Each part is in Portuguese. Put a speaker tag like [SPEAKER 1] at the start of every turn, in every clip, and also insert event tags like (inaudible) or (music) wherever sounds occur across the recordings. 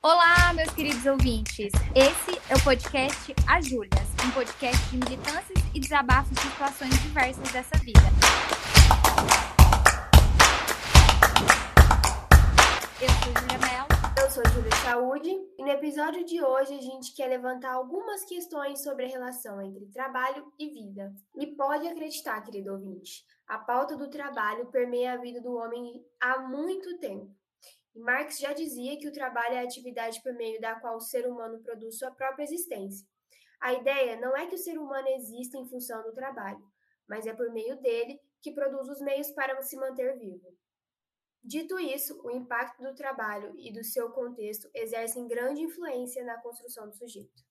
[SPEAKER 1] Olá, meus queridos ouvintes. Esse é o podcast As Júlias, um podcast de militâncias e desabafos de situações diversas dessa vida. Eu sou Júlia Mello.
[SPEAKER 2] Eu sou Júlia Saúde e no episódio de hoje a gente quer levantar algumas questões sobre a relação entre trabalho e vida. E pode acreditar, querido ouvinte, a pauta do trabalho permeia a vida do homem há muito tempo. Marx já dizia que o trabalho é a atividade por meio da qual o ser humano produz sua própria existência. A ideia não é que o ser humano exista em função do trabalho, mas é por meio dele que produz os meios para se manter vivo. Dito isso, o impacto do trabalho e do seu contexto exercem grande influência na construção do sujeito.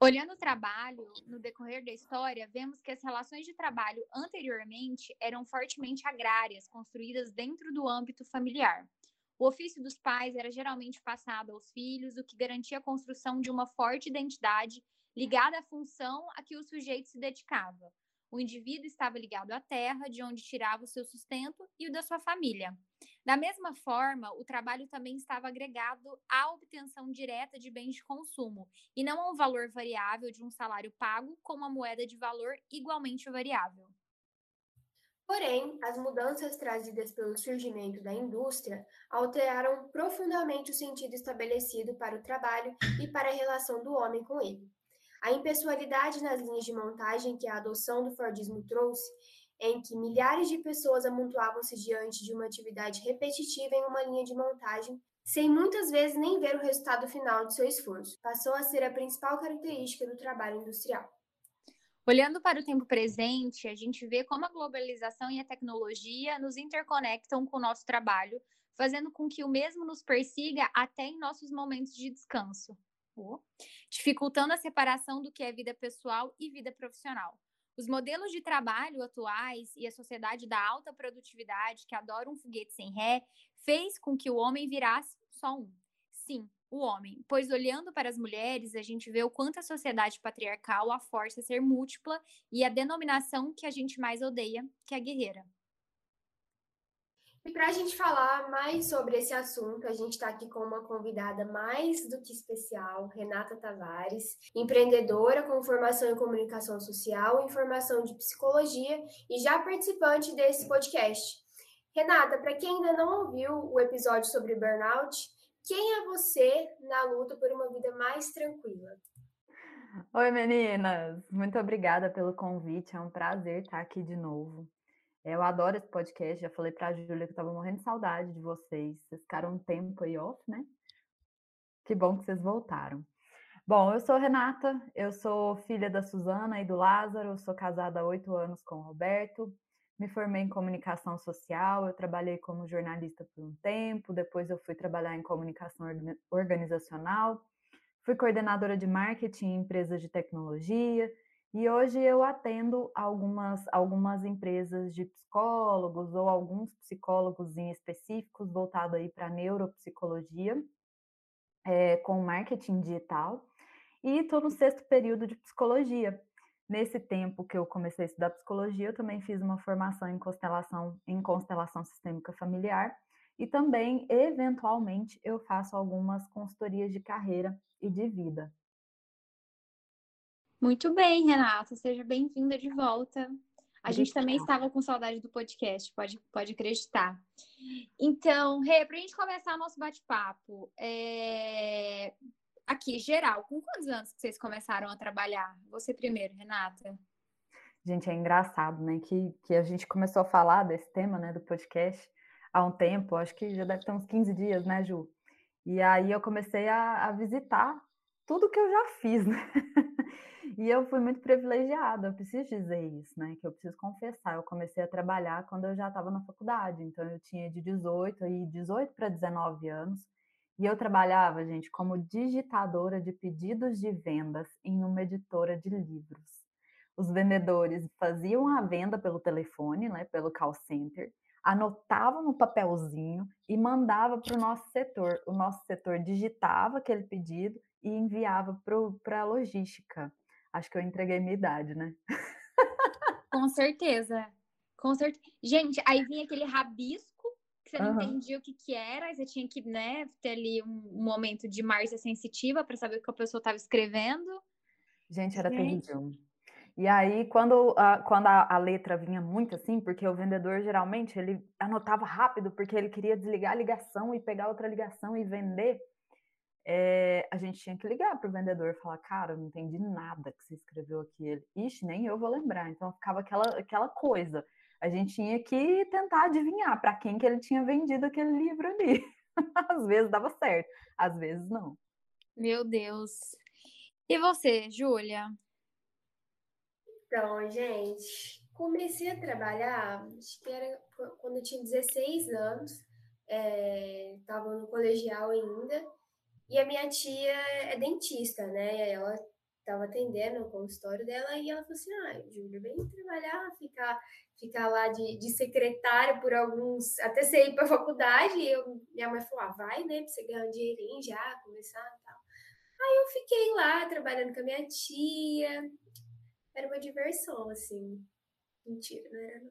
[SPEAKER 1] Olhando o trabalho, no decorrer da história, vemos que as relações de trabalho anteriormente eram fortemente agrárias, construídas dentro do âmbito familiar. O ofício dos pais era geralmente passado aos filhos, o que garantia a construção de uma forte identidade ligada à função a que o sujeito se dedicava. O indivíduo estava ligado à terra, de onde tirava o seu sustento e o da sua família. Da mesma forma, o trabalho também estava agregado à obtenção direta de bens de consumo, e não ao valor variável de um salário pago com uma moeda de valor igualmente variável.
[SPEAKER 2] Porém, as mudanças trazidas pelo surgimento da indústria alteraram profundamente o sentido estabelecido para o trabalho e para a relação do homem com ele. A impessoalidade nas linhas de montagem que a adoção do Fordismo trouxe, em que milhares de pessoas amontoavam-se diante de uma atividade repetitiva em uma linha de montagem, sem muitas vezes nem ver o resultado final de seu esforço, passou a ser a principal característica do trabalho industrial.
[SPEAKER 1] Olhando para o tempo presente, a gente vê como a globalização e a tecnologia nos interconectam com o nosso trabalho, fazendo com que o mesmo nos persiga até em nossos momentos de descanso dificultando a separação do que é vida pessoal e vida profissional. Os modelos de trabalho atuais e a sociedade da alta produtividade, que adora um foguete sem ré, fez com que o homem virasse só um. Sim, o homem, pois olhando para as mulheres, a gente vê o quanto a sociedade patriarcal a força a ser múltipla e a denominação que a gente mais odeia, que é a guerreira.
[SPEAKER 2] E para a gente falar mais sobre esse assunto, a gente está aqui com uma convidada mais do que especial, Renata Tavares, empreendedora com formação em comunicação social e formação de psicologia e já participante desse podcast. Renata, para quem ainda não ouviu o episódio sobre burnout, quem é você na luta por uma vida mais tranquila?
[SPEAKER 3] Oi, meninas! Muito obrigada pelo convite, é um prazer estar aqui de novo. Eu adoro esse podcast, já falei para a Júlia que eu estava morrendo de saudade de vocês. Vocês ficaram um tempo aí off, né? Que bom que vocês voltaram. Bom, eu sou Renata, eu sou filha da Suzana e do Lázaro, sou casada há oito anos com o Roberto, me formei em comunicação social, eu trabalhei como jornalista por um tempo, depois eu fui trabalhar em comunicação organizacional, fui coordenadora de marketing em empresas de tecnologia, e hoje eu atendo algumas, algumas empresas de psicólogos ou alguns psicólogos em específicos voltado aí para neuropsicologia, é, com marketing digital. E estou no sexto período de psicologia. Nesse tempo que eu comecei a estudar psicologia, eu também fiz uma formação em constelação, em constelação sistêmica familiar e também, eventualmente, eu faço algumas consultorias de carreira e de vida.
[SPEAKER 1] Muito bem, Renata, seja bem-vinda de volta. A gente também estava com saudade do podcast, pode, pode acreditar. Então, Rê, para a gente começar nosso bate-papo, é... aqui, geral, com quantos anos que vocês começaram a trabalhar? Você primeiro, Renata.
[SPEAKER 3] Gente, é engraçado, né, que, que a gente começou a falar desse tema, né, do podcast há um tempo, acho que já deve ter uns 15 dias, né, Ju? E aí eu comecei a, a visitar tudo que eu já fiz, (laughs) né? E eu fui muito privilegiada, eu preciso dizer isso, né? Que eu preciso confessar. Eu comecei a trabalhar quando eu já estava na faculdade, então eu tinha de 18 e 18 para 19 anos. E eu trabalhava, gente, como digitadora de pedidos de vendas em uma editora de livros. Os vendedores faziam a venda pelo telefone, né, pelo call center, anotavam no papelzinho e mandava para o nosso setor. O nosso setor digitava aquele pedido e enviava para a logística. Acho que eu entreguei minha idade, né?
[SPEAKER 1] Com certeza. Com certeza. Gente, aí vinha aquele rabisco que você não uhum. entendia o que que era, você tinha que, né, ter ali um, momento de margem sensitiva para saber o que a pessoa estava escrevendo.
[SPEAKER 3] Gente, era Gente. terrível. E aí, quando, a, quando a, a, letra vinha muito assim, porque o vendedor geralmente ele anotava rápido, porque ele queria desligar a ligação e pegar outra ligação e vender, é, a gente tinha que ligar para o vendedor e falar, cara, eu não entendi nada que você escreveu aqui. Ele, ixi, nem eu vou lembrar. Então ficava aquela, aquela coisa. A gente tinha que tentar adivinhar para quem que ele tinha vendido aquele livro ali. (laughs) às vezes dava certo, às vezes não.
[SPEAKER 1] Meu Deus. E você, Júlia?
[SPEAKER 2] Então, gente, comecei a trabalhar, acho que era quando eu tinha 16 anos, estava é, no colegial ainda, e a minha tia é dentista, né? Ela estava atendendo o consultório dela e ela falou assim: ah, Júlia, vem trabalhar, ficar, ficar lá de, de secretária por alguns. até você ir para a faculdade. E eu, minha mãe falou: ah, vai, né? Para você ganhar um dinheirinho já, começar e tal. Aí eu fiquei lá trabalhando com a minha tia, era uma diversão, assim. Mentira, não era.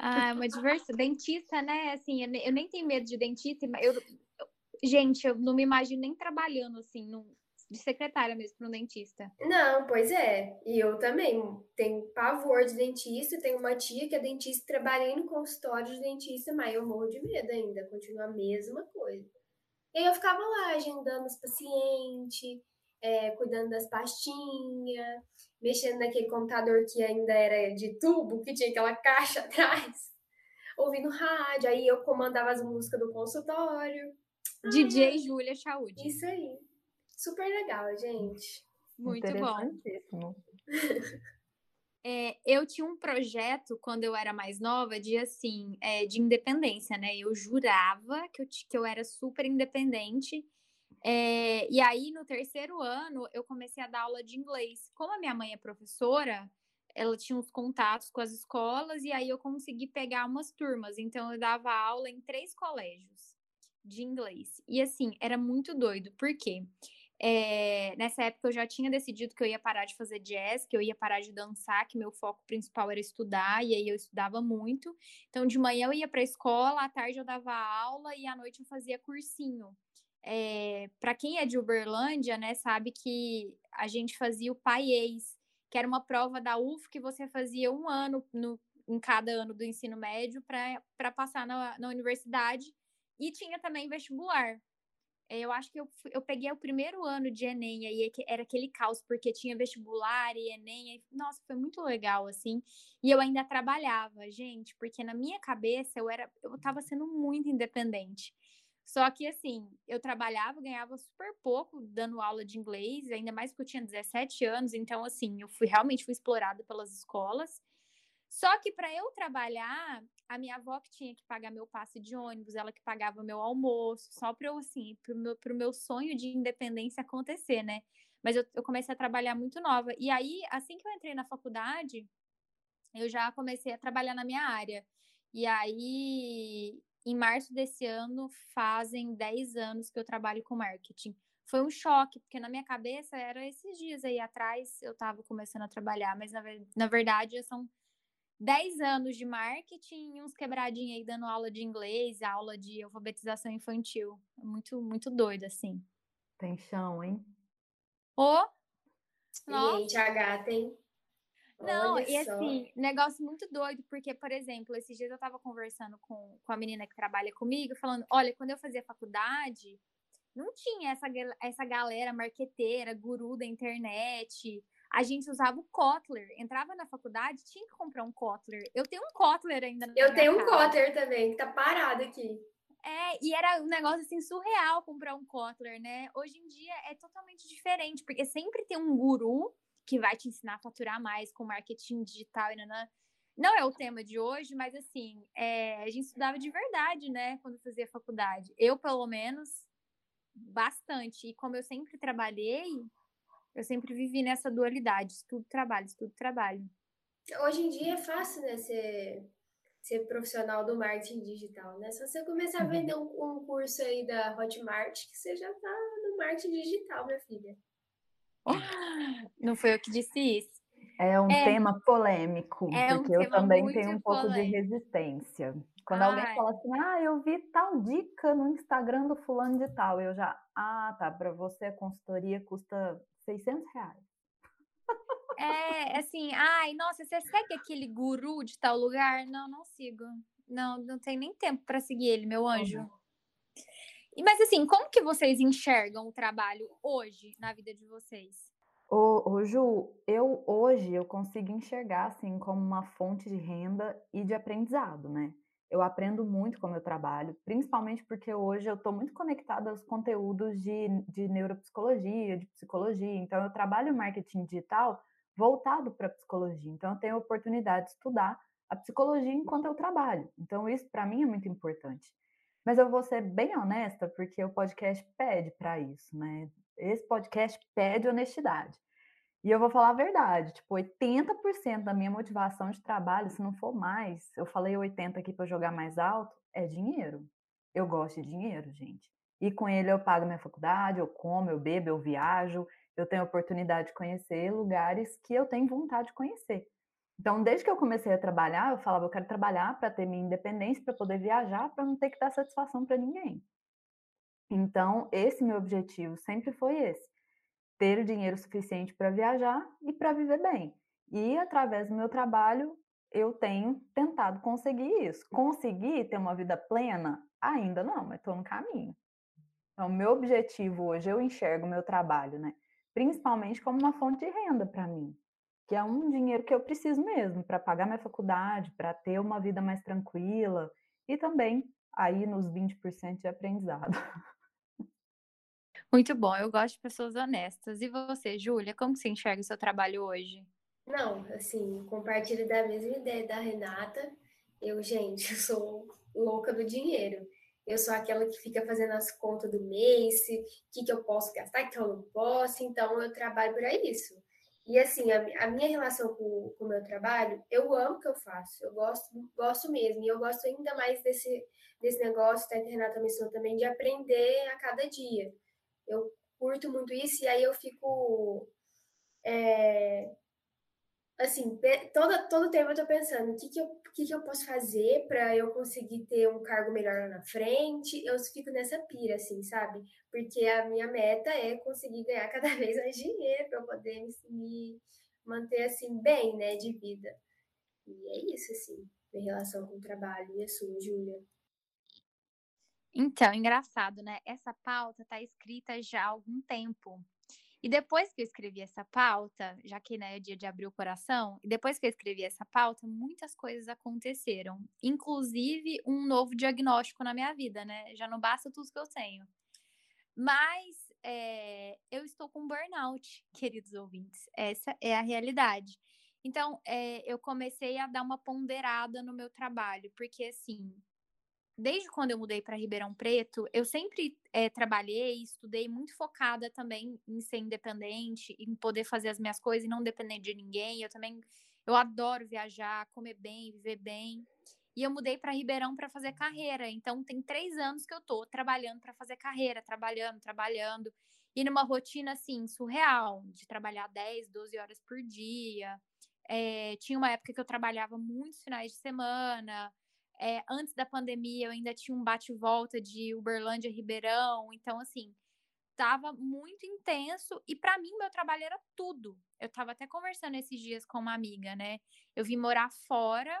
[SPEAKER 1] Ah, é uma diversão. dentista, né? Assim, eu nem tenho medo de dentista. Eu, eu, gente, eu não me imagino nem trabalhando assim, no, de secretária mesmo para um dentista.
[SPEAKER 2] Não, pois é. E eu também tenho pavor de dentista. Tenho uma tia que é dentista, trabalhei no consultório de dentista, mas eu morro de medo ainda. Continua a mesma coisa. E aí eu ficava lá agendando os pacientes, é, cuidando das pastinhas, mexendo naquele computador que ainda era de tubo, que tinha aquela caixa (laughs) atrás, ouvindo rádio, aí eu comandava as músicas do consultório.
[SPEAKER 1] DJ Ai, Júlia Chaude.
[SPEAKER 2] Isso aí. Super legal, gente.
[SPEAKER 1] Muito bom. (laughs) É, eu tinha um projeto quando eu era mais nova de assim, é, de independência, né? Eu jurava que eu, que eu era super independente é, e aí, no terceiro ano, eu comecei a dar aula de inglês. Como a minha mãe é professora, ela tinha uns contatos com as escolas, e aí eu consegui pegar umas turmas. Então, eu dava aula em três colégios de inglês. E assim, era muito doido, por quê? É, nessa época eu já tinha decidido que eu ia parar de fazer jazz, que eu ia parar de dançar, que meu foco principal era estudar, e aí eu estudava muito. Então, de manhã eu ia para a escola, à tarde eu dava aula e à noite eu fazia cursinho é, eh, para quem é de Uberlândia, né, sabe que a gente fazia o PAIES, que era uma prova da UF que você fazia um ano no, em cada ano do ensino médio para passar na, na universidade e tinha também vestibular. Eu acho que eu, eu peguei o primeiro ano de Enem, aí era aquele caos, porque tinha vestibular e Enem. Nossa, foi muito legal, assim. E eu ainda trabalhava, gente, porque na minha cabeça eu era, eu estava sendo muito independente. Só que, assim, eu trabalhava, ganhava super pouco dando aula de inglês, ainda mais porque eu tinha 17 anos, então, assim, eu fui realmente fui explorada pelas escolas. Só que para eu trabalhar, a minha avó que tinha que pagar meu passe de ônibus, ela que pagava meu almoço, só para eu, assim, para o meu, meu sonho de independência acontecer, né? Mas eu, eu comecei a trabalhar muito nova. E aí, assim que eu entrei na faculdade, eu já comecei a trabalhar na minha área. E aí em março desse ano, fazem 10 anos que eu trabalho com marketing. Foi um choque, porque na minha cabeça era esses dias aí atrás eu estava começando a trabalhar, mas na, na verdade são 10 anos de marketing e uns quebradinhos aí dando aula de inglês, aula de alfabetização infantil. Muito, muito doido, assim.
[SPEAKER 3] Tem chão, hein?
[SPEAKER 1] Ô!
[SPEAKER 2] Oh, Gente, a gata, hein?
[SPEAKER 1] Não, Olha e só. assim, negócio muito doido, porque, por exemplo, esses dias eu tava conversando com, com a menina que trabalha comigo, falando: olha, quando eu fazia faculdade, não tinha essa, essa galera marqueteira, guru da internet. A gente usava o Kotler. Entrava na faculdade, tinha que comprar um Kotler. Eu tenho um Kotler ainda
[SPEAKER 2] Eu tenho um Kotler também, que tá parado aqui.
[SPEAKER 1] É, e era um negócio assim surreal comprar um Kotler, né? Hoje em dia é totalmente diferente, porque sempre tem um guru que vai te ensinar a faturar mais com marketing digital e nanã. Não é o tema de hoje, mas assim, é, a gente estudava de verdade, né, quando fazia faculdade. Eu, pelo menos, bastante. E como eu sempre trabalhei, eu sempre vivi nessa dualidade, estudo, trabalho, estudo, trabalho.
[SPEAKER 2] Hoje em dia é fácil, né, ser, ser profissional do marketing digital, né? Só você começar a uhum. vender um, um curso aí da Hotmart, que você já tá no marketing digital, minha filha. (gasps)
[SPEAKER 1] Não foi eu que disse isso.
[SPEAKER 3] É um é, tema polêmico, é porque um eu também tenho um pouco polêmico. de resistência Quando Ai. alguém fala assim, ah, eu vi tal dica no Instagram do fulano de tal, eu já, ah, tá, para você a consultoria custa 600 reais.
[SPEAKER 1] É, assim, ai, nossa, você segue aquele guru de tal lugar? Não, não sigo. Não, não tem nem tempo para seguir ele, meu anjo. Uhum. Mas assim, como que vocês enxergam o trabalho hoje na vida de vocês?
[SPEAKER 3] Ô, ô, Ju, eu hoje eu consigo enxergar assim como uma fonte de renda e de aprendizado, né? Eu aprendo muito com o meu trabalho, principalmente porque hoje eu estou muito conectada aos conteúdos de, de neuropsicologia, de psicologia. Então, eu trabalho marketing digital voltado para psicologia. Então, eu tenho a oportunidade de estudar a psicologia enquanto eu trabalho. Então, isso para mim é muito importante. Mas eu vou ser bem honesta, porque o podcast pede para isso, né? Esse podcast pede honestidade. E eu vou falar a verdade, tipo, 80% da minha motivação de trabalho, se não for mais, eu falei 80 aqui para jogar mais alto, é dinheiro. Eu gosto de dinheiro, gente. E com ele eu pago minha faculdade, eu como, eu bebo, eu viajo, eu tenho oportunidade de conhecer lugares que eu tenho vontade de conhecer. Então, desde que eu comecei a trabalhar, eu falava, eu quero trabalhar para ter minha independência, para poder viajar, para não ter que dar satisfação para ninguém. Então, esse meu objetivo sempre foi esse: ter dinheiro suficiente para viajar e para viver bem. E através do meu trabalho, eu tenho tentado conseguir isso. Conseguir ter uma vida plena? Ainda não, mas estou no caminho. Então, meu objetivo hoje, eu enxergo o meu trabalho, né? Principalmente como uma fonte de renda para mim que é um dinheiro que eu preciso mesmo para pagar minha faculdade, para ter uma vida mais tranquila e também aí nos 20% de aprendizado. (laughs)
[SPEAKER 1] Muito bom, eu gosto de pessoas honestas. E você, Júlia, como você enxerga o seu trabalho hoje?
[SPEAKER 2] Não, assim, compartilho da mesma ideia da Renata. Eu, (laughs) gente, eu sou louca do dinheiro. Eu sou aquela que fica fazendo as contas do mês, o que, que eu posso gastar, o que eu não posso. Então, eu trabalho para isso. E assim, a, a minha relação com, o meu trabalho, eu amo o que eu faço, eu gosto, gosto mesmo, e eu gosto ainda mais desse, desse negócio, que a Renata mencionou também, de aprender a cada dia. Eu curto muito isso, e aí eu fico é, assim, todo, todo tempo eu tô pensando, o que que eu, que que eu posso fazer para eu conseguir ter um cargo melhor lá na frente? Eu fico nessa pira, assim, sabe? Porque a minha meta é conseguir ganhar (laughs) cada vez mais dinheiro para poder me, manter, assim, bem, né, de vida. E é isso, assim, em relação com o trabalho. E a sua, Júlia?
[SPEAKER 1] Então, engraçado, né? Essa pauta tá escrita já há algum tempo. E depois que eu escrevi essa pauta, já que né, é dia de abrir o coração, e depois que eu escrevi essa pauta, muitas coisas aconteceram, inclusive um novo diagnóstico na minha vida, né? Já não basta tudo que eu tenho. Mas é, eu estou com burnout, (laughs) queridos ouvintes. Essa é a realidade. Então, é, eu comecei a dar uma ponderada no meu trabalho, porque assim, desde quando eu mudei para Ribeirão Preto, eu sempre é, trabalhei, estudei muito focada também em ser independente, em poder fazer as minhas coisas e não depender de ninguém. Eu também eu adoro viajar, comer bem, viver bem. E eu mudei para Ribeirão para fazer carreira. Então tem três anos que eu tô trabalhando para fazer carreira, trabalhando, trabalhando. E numa rotina assim, surreal, de trabalhar 10, 12 horas por dia. É, tinha uma época que eu trabalhava muitos finais de semana, é, antes da pandemia, eu ainda tinha um bate-volta de Uberlândia Ribeirão. Então, assim, tava muito intenso. E para mim, meu trabalho era tudo. Eu tava até conversando esses dias com uma amiga, né? Eu vim morar fora,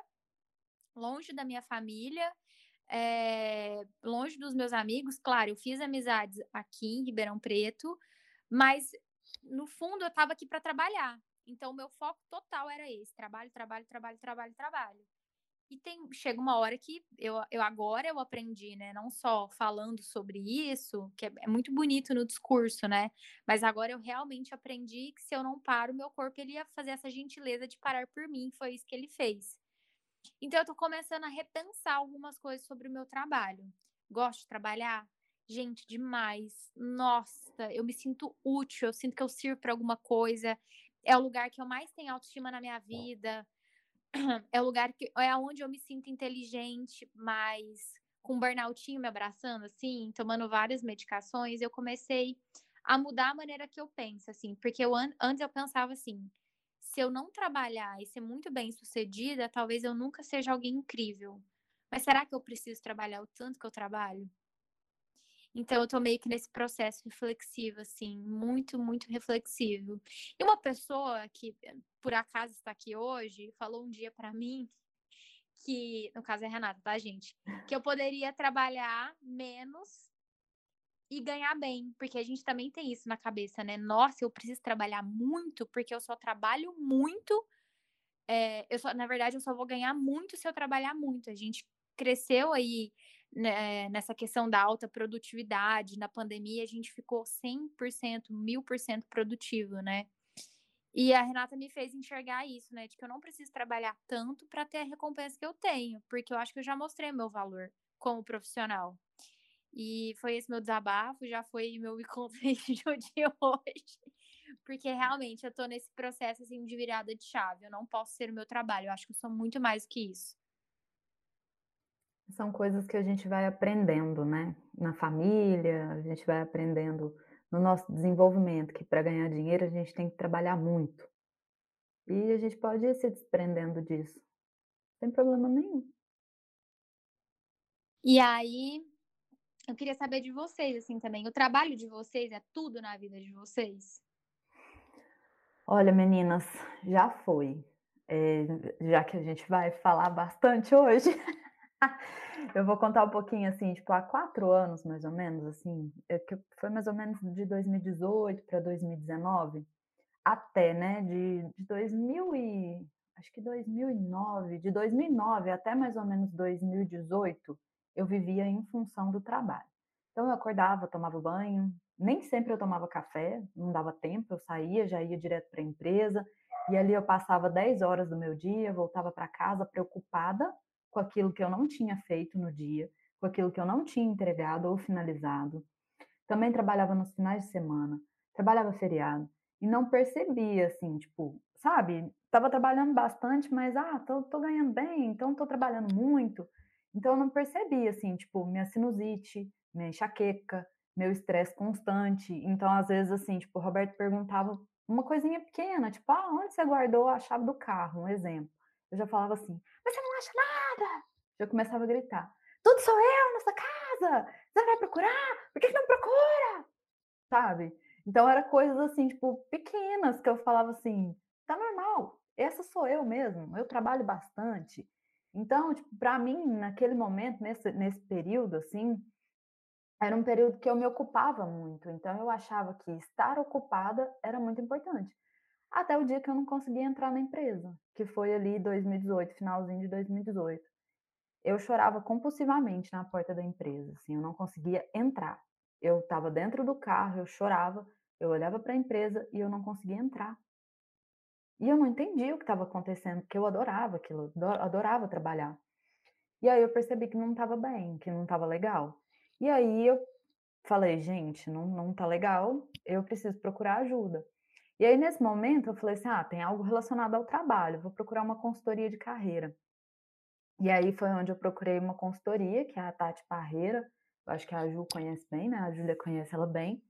[SPEAKER 1] longe da minha família. É, longe dos meus amigos, claro, eu fiz amizades aqui em Ribeirão Preto, mas no fundo eu estava aqui para trabalhar. Então, meu foco total era esse: trabalho, trabalho, trabalho, trabalho, trabalho. E tem, chega uma hora que eu, eu agora eu aprendi, né? Não só falando sobre isso, que é, é, muito bonito no discurso, né? Mas agora eu realmente aprendi que se eu não paro, meu corpo ele ia fazer essa gentileza de parar por mim. Foi isso que ele fez. Então eu tô começando a repensar algumas coisas sobre o meu trabalho. Gosto de trabalhar? Gente, demais. Nossa, eu me sinto útil, eu sinto que eu sirvo para alguma coisa. É o lugar que eu mais tenho autoestima na minha vida (clears throat) é o lugar que é onde eu me sinto inteligente, mas com burnoutinho me abraçando, assim, tomando várias medicações, eu comecei a mudar a maneira que eu penso, assim, porque eu, antes eu pensava assim, se eu não trabalhar e ser muito bem sucedida, talvez eu nunca seja alguém incrível. Mas será que eu preciso trabalhar o tanto que eu trabalho? Então, eu tô meio que nesse processo reflexivo, assim, muito, muito reflexivo. E uma pessoa que, por acaso, está aqui hoje, falou um dia para mim que, no caso é Renata, tá, gente? Que eu poderia trabalhar menos e ganhar bem, porque a gente também tem isso na cabeça, né? Nossa, eu preciso trabalhar muito porque eu só trabalho muito. É, eu só, na verdade, eu só vou ganhar muito se eu trabalhar muito. A gente cresceu aí né, nessa questão da alta produtividade. Na pandemia, a gente ficou 100%, 1000% produtivo, né? E a Renata me fez enxergar isso, né? De que eu não preciso trabalhar tanto para ter a recompensa que eu tenho, porque eu acho que eu já mostrei meu valor como profissional. E foi esse meu desabafo, já foi meu encontro de hoje. Porque realmente eu tô nesse processo assim de virada de chave. Eu não posso ser o meu trabalho. Eu acho que eu sou muito mais que isso.
[SPEAKER 3] São coisas que a gente vai aprendendo, né? Na família, a gente vai aprendendo no nosso desenvolvimento, que para ganhar dinheiro a gente tem que trabalhar muito. E a gente pode ir se desprendendo disso. Sem problema nenhum.
[SPEAKER 1] E aí, eu queria saber de vocês, assim, também. O trabalho de vocês é tudo na vida de vocês?
[SPEAKER 3] Olha, meninas, já foi. É, já que a gente vai falar bastante hoje, (laughs) eu vou contar um pouquinho, assim, tipo, há quatro anos, mais ou menos, assim, é que foi mais ou menos de 2018 para 2019, até, né, de, de 2000 e, acho que 2009, de 2009 até mais ou menos 2018, eu vivia em função do trabalho. Então eu acordava, tomava banho, nem sempre eu tomava café, não dava tempo, eu saía, já ia direto para a empresa, e ali eu passava 10 horas do meu dia, voltava para casa preocupada com aquilo que eu não tinha feito no dia, com aquilo que eu não tinha entregado ou finalizado. Também trabalhava nos finais de semana, trabalhava feriado e não percebia assim, tipo, sabe? Tava trabalhando bastante, mas ah, tô, tô ganhando bem, então tô trabalhando muito. Então eu não percebia assim, tipo, minha sinusite, minha enxaqueca, meu estresse constante. Então às vezes assim, tipo, o Roberto perguntava uma coisinha pequena, tipo, ah, onde você guardou a chave do carro? Um exemplo. Eu já falava assim, mas você não acha nada? Já começava a gritar, tudo sou eu nessa casa, você vai procurar? Por que, que não procura? Sabe? Então era coisas assim, tipo, pequenas que eu falava assim, tá normal, essa sou eu mesmo, eu trabalho bastante. Então, tipo, para mim, naquele momento, nesse, nesse período, assim, era um período que eu me ocupava muito. Então, eu achava que estar ocupada era muito importante até o dia que eu não consegui entrar na empresa, que foi ali 2018, finalzinho de 2018. Eu chorava compulsivamente na porta da empresa, assim, eu não conseguia entrar. Eu estava dentro do carro, eu chorava, eu olhava para a empresa e eu não conseguia entrar. E eu não entendia o que estava acontecendo, porque eu adorava aquilo, adorava trabalhar. E aí eu percebi que não estava bem, que não estava legal. E aí eu falei, gente, não, não tá legal, eu preciso procurar ajuda. E aí, nesse momento, eu falei assim: ah, tem algo relacionado ao trabalho, vou procurar uma consultoria de carreira. E aí foi onde eu procurei uma consultoria, que é a Tati Parreira, eu acho que a Ju conhece bem, né? A Júlia conhece ela bem.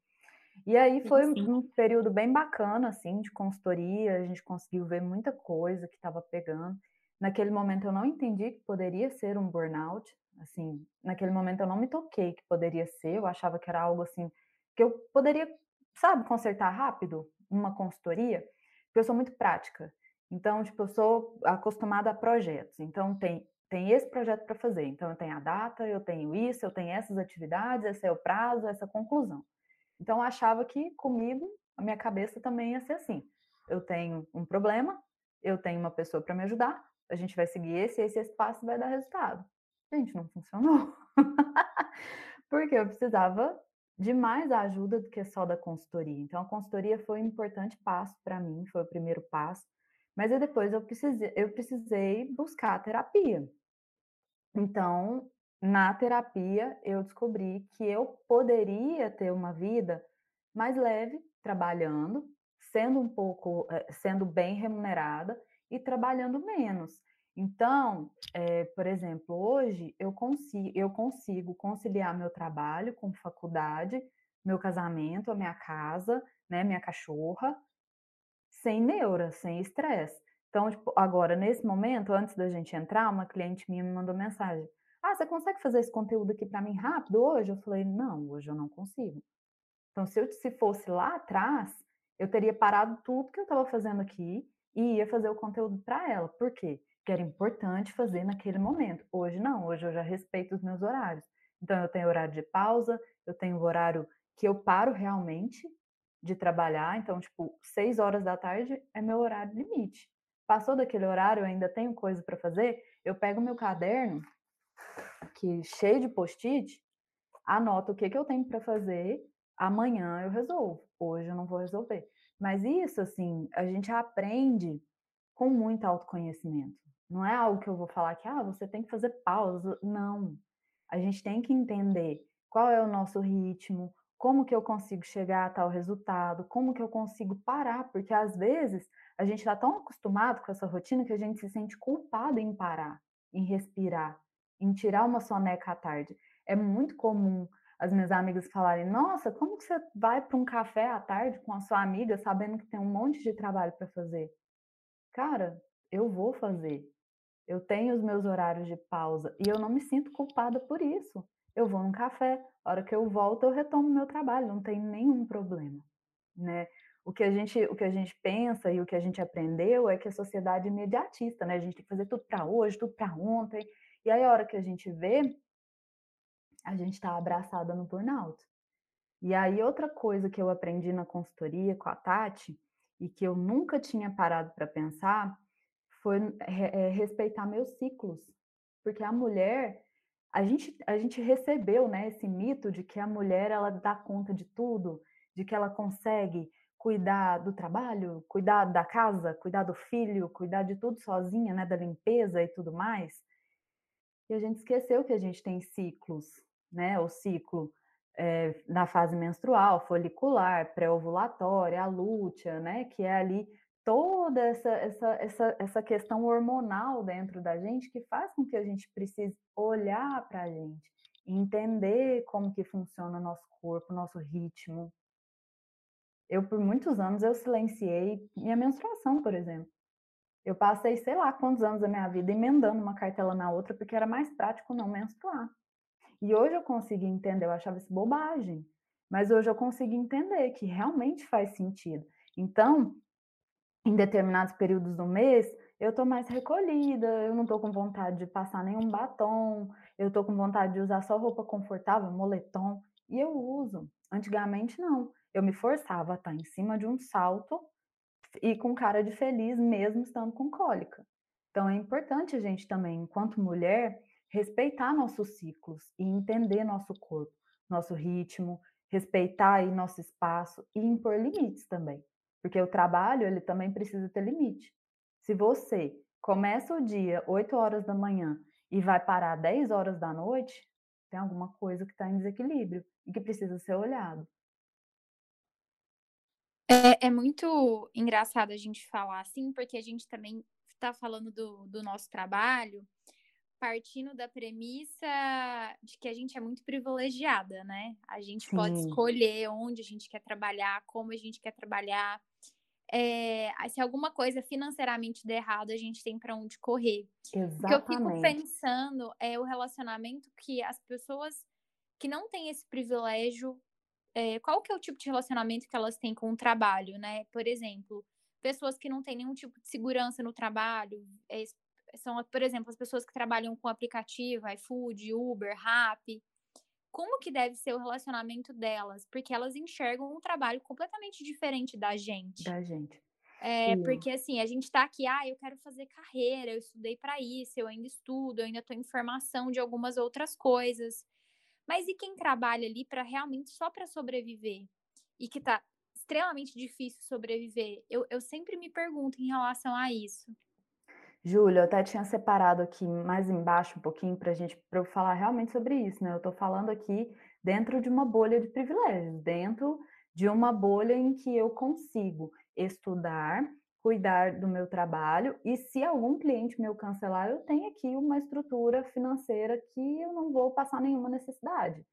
[SPEAKER 3] E aí foi sim. um período bem bacana, assim, de consultoria, a gente conseguiu ver muita coisa que estava pegando. Naquele momento eu não entendi que poderia ser um burnout, assim, naquele momento eu não me toquei que poderia ser, eu achava que era algo assim, que eu poderia, sabe, consertar rápido, uma consultoria, porque eu sou muito prática. Então, tipo, eu sou acostumada a projetos. Então, tem, tem esse projeto para fazer. Então, eu tenho a data, eu tenho isso, eu tenho essas atividades, esse é o prazo, essa conclusão. Então, eu achava que comigo, a minha cabeça também ia ser assim. Eu tenho um problema, eu tenho uma pessoa para me ajudar, a gente vai seguir esse, esse, esse passo vai dar resultado. Gente, não funcionou. (laughs) Porque eu precisava de mais ajuda do que só da consultoria. Então, a consultoria foi um importante passo para mim, foi o primeiro passo, mas aí depois eu precisei, eu precisei buscar a terapia. Então, na terapia, eu descobri que eu poderia ter uma vida mais leve, trabalhando, sendo um pouco, eh, sendo bem remunerada e trabalhando menos. Então, é, por exemplo, hoje eu consigo, eu consigo conciliar meu trabalho com faculdade, meu casamento, a minha casa, né, minha cachorra, sem neura, sem estresse. Então, tipo, agora, nesse momento, antes da gente entrar, uma cliente minha me mandou mensagem. ah, você consegue fazer esse conteúdo aqui para mim rápido hoje? Eu falei, não, hoje eu não consigo. Então, se eu se fosse lá atrás, eu teria parado tudo que eu estava fazendo aqui e ia fazer o conteúdo para ela. Por quê? Porque era importante fazer naquele momento. Hoje não, hoje eu já respeito os meus horários. Então, eu tenho horário de pausa, eu tenho horário que eu paro realmente de trabalhar. Então, tipo, seis horas da tarde é meu horário limite. Passou daquele horário, eu ainda tenho coisa para fazer, eu pego meu caderno, que cheio de post-it, anoto o que, que eu tenho para fazer, amanhã eu resolvo, hoje eu não vou resolver. Mas isso, assim, a gente aprende com muito autoconhecimento. Não é algo que eu vou falar que, ah, você tem que fazer pausa. Não. A gente tem que entender qual é o nosso ritmo, como que eu consigo chegar a tal resultado, como que eu consigo parar, porque às vezes a gente está tão acostumado com essa rotina que a gente se sente culpado em parar, em respirar, em tirar uma soneca à tarde. É muito comum as minhas amigas falarem: Nossa, como que você vai para um café à tarde com a sua amiga sabendo que tem um monte de trabalho para fazer? Cara, eu vou fazer. Eu tenho os meus horários de pausa e eu não me sinto culpada por isso. Eu vou num café, a hora que eu volto eu retomo meu trabalho, não tem nenhum problema, né? o que a gente o que a gente pensa e o que a gente aprendeu é que a sociedade é imediatista, né? A gente tem que fazer tudo para hoje, tudo para ontem. E aí a hora que a gente vê, a gente está abraçada no burnout. E aí outra coisa que eu aprendi na consultoria com a Tati e que eu nunca tinha parado para pensar foi é, respeitar meus ciclos, porque a mulher a gente, a gente recebeu né, esse mito de que a mulher ela dá conta de tudo, de que ela consegue cuidar do trabalho, cuidar da casa, cuidar do filho, cuidar de tudo sozinha, né, da limpeza e tudo mais. E a gente esqueceu que a gente tem ciclos, né? O ciclo é, na fase menstrual, folicular, pré-ovulatória, a lútea, né? Que é ali toda essa, essa, essa, essa questão hormonal dentro da gente que faz com que a gente precise olhar para a gente, entender como que funciona o nosso corpo, nosso ritmo, eu, por muitos anos, eu silenciei minha menstruação, por exemplo. Eu passei, sei lá, quantos anos da minha vida emendando uma cartela na outra, porque era mais prático não menstruar. E hoje eu consigo entender, eu achava isso bobagem, mas hoje eu consigo entender que realmente faz sentido. Então, em determinados períodos do mês, eu tô mais recolhida, eu não tô com vontade de passar nenhum batom, eu tô com vontade de usar só roupa confortável, moletom, e eu uso. Antigamente não eu me forçava a estar em cima de um salto e com cara de feliz mesmo estando com cólica. Então é importante a gente também, enquanto mulher, respeitar nossos ciclos e entender nosso corpo, nosso ritmo, respeitar aí nosso espaço e impor limites também. Porque o trabalho, ele também precisa ter limite. Se você começa o dia 8 horas da manhã e vai parar 10 horas da noite, tem alguma coisa que está em desequilíbrio e que precisa ser olhado.
[SPEAKER 1] É, é muito engraçado a gente falar assim, porque a gente também está falando do, do nosso trabalho partindo da premissa de que a gente é muito privilegiada, né? A gente Sim. pode escolher onde a gente quer trabalhar, como a gente quer trabalhar. É, se alguma coisa financeiramente der errado, a gente tem para onde correr.
[SPEAKER 3] Exatamente.
[SPEAKER 1] O que eu fico pensando é o relacionamento que as pessoas que não têm esse privilégio é, qual que é o tipo de relacionamento que elas têm com o trabalho, né? Por exemplo, pessoas que não têm nenhum tipo de segurança no trabalho, é, são, por exemplo, as pessoas que trabalham com aplicativo, iFood, Uber, Rappi. Como que deve ser o relacionamento delas? Porque elas enxergam um trabalho completamente diferente da gente.
[SPEAKER 3] Da gente.
[SPEAKER 1] É, porque assim, a gente tá aqui, ah, eu quero fazer carreira, eu estudei para isso, eu ainda estudo, eu ainda tô em formação de algumas outras coisas. Mas e quem trabalha ali para realmente só para sobreviver e que está extremamente difícil sobreviver? Eu, eu sempre me pergunto em relação a isso.
[SPEAKER 3] Júlia, eu até tinha separado aqui mais embaixo um pouquinho para gente para eu falar realmente sobre isso, né? Eu estou falando aqui dentro de uma bolha de privilégios, dentro de uma bolha em que eu consigo estudar, cuidar do meu trabalho e se algum cliente meu cancelar, eu tenho aqui uma estrutura financeira que eu não vou passar nenhuma necessidade.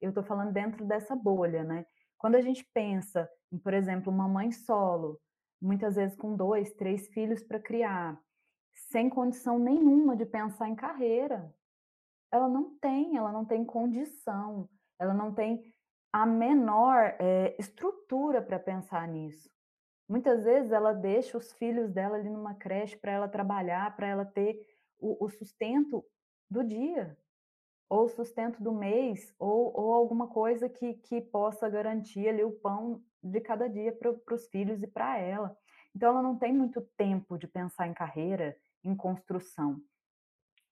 [SPEAKER 3] Eu estou falando dentro dessa bolha, né? Quando a gente pensa em, por exemplo, uma mãe solo, muitas vezes com dois, três filhos para criar, sem condição nenhuma de pensar em carreira, ela não tem, ela não tem condição, ela não tem a menor é, estrutura para pensar nisso. Muitas vezes ela deixa os filhos dela ali numa creche para ela trabalhar, para ela ter o, o, sustento do dia, ou o sustento do mês, ou, ou alguma coisa que, que possa garantir ali o pão de cada dia para os filhos e para ela. Então ela não tem muito tempo de pensar em carreira, em construção.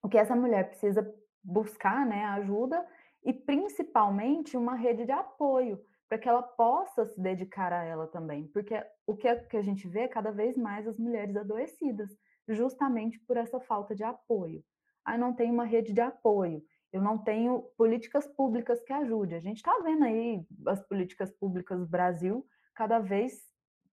[SPEAKER 3] O que essa mulher precisa buscar, né, ajuda e principalmente uma rede de apoio para que ela possa se dedicar a ela também, porque o que, é, que a gente vê é cada vez mais as mulheres adoecidas, justamente por essa falta de apoio. Ah, não tem uma rede de apoio, eu não tenho políticas públicas que ajudem. A gente está vendo aí as políticas públicas do Brasil cada vez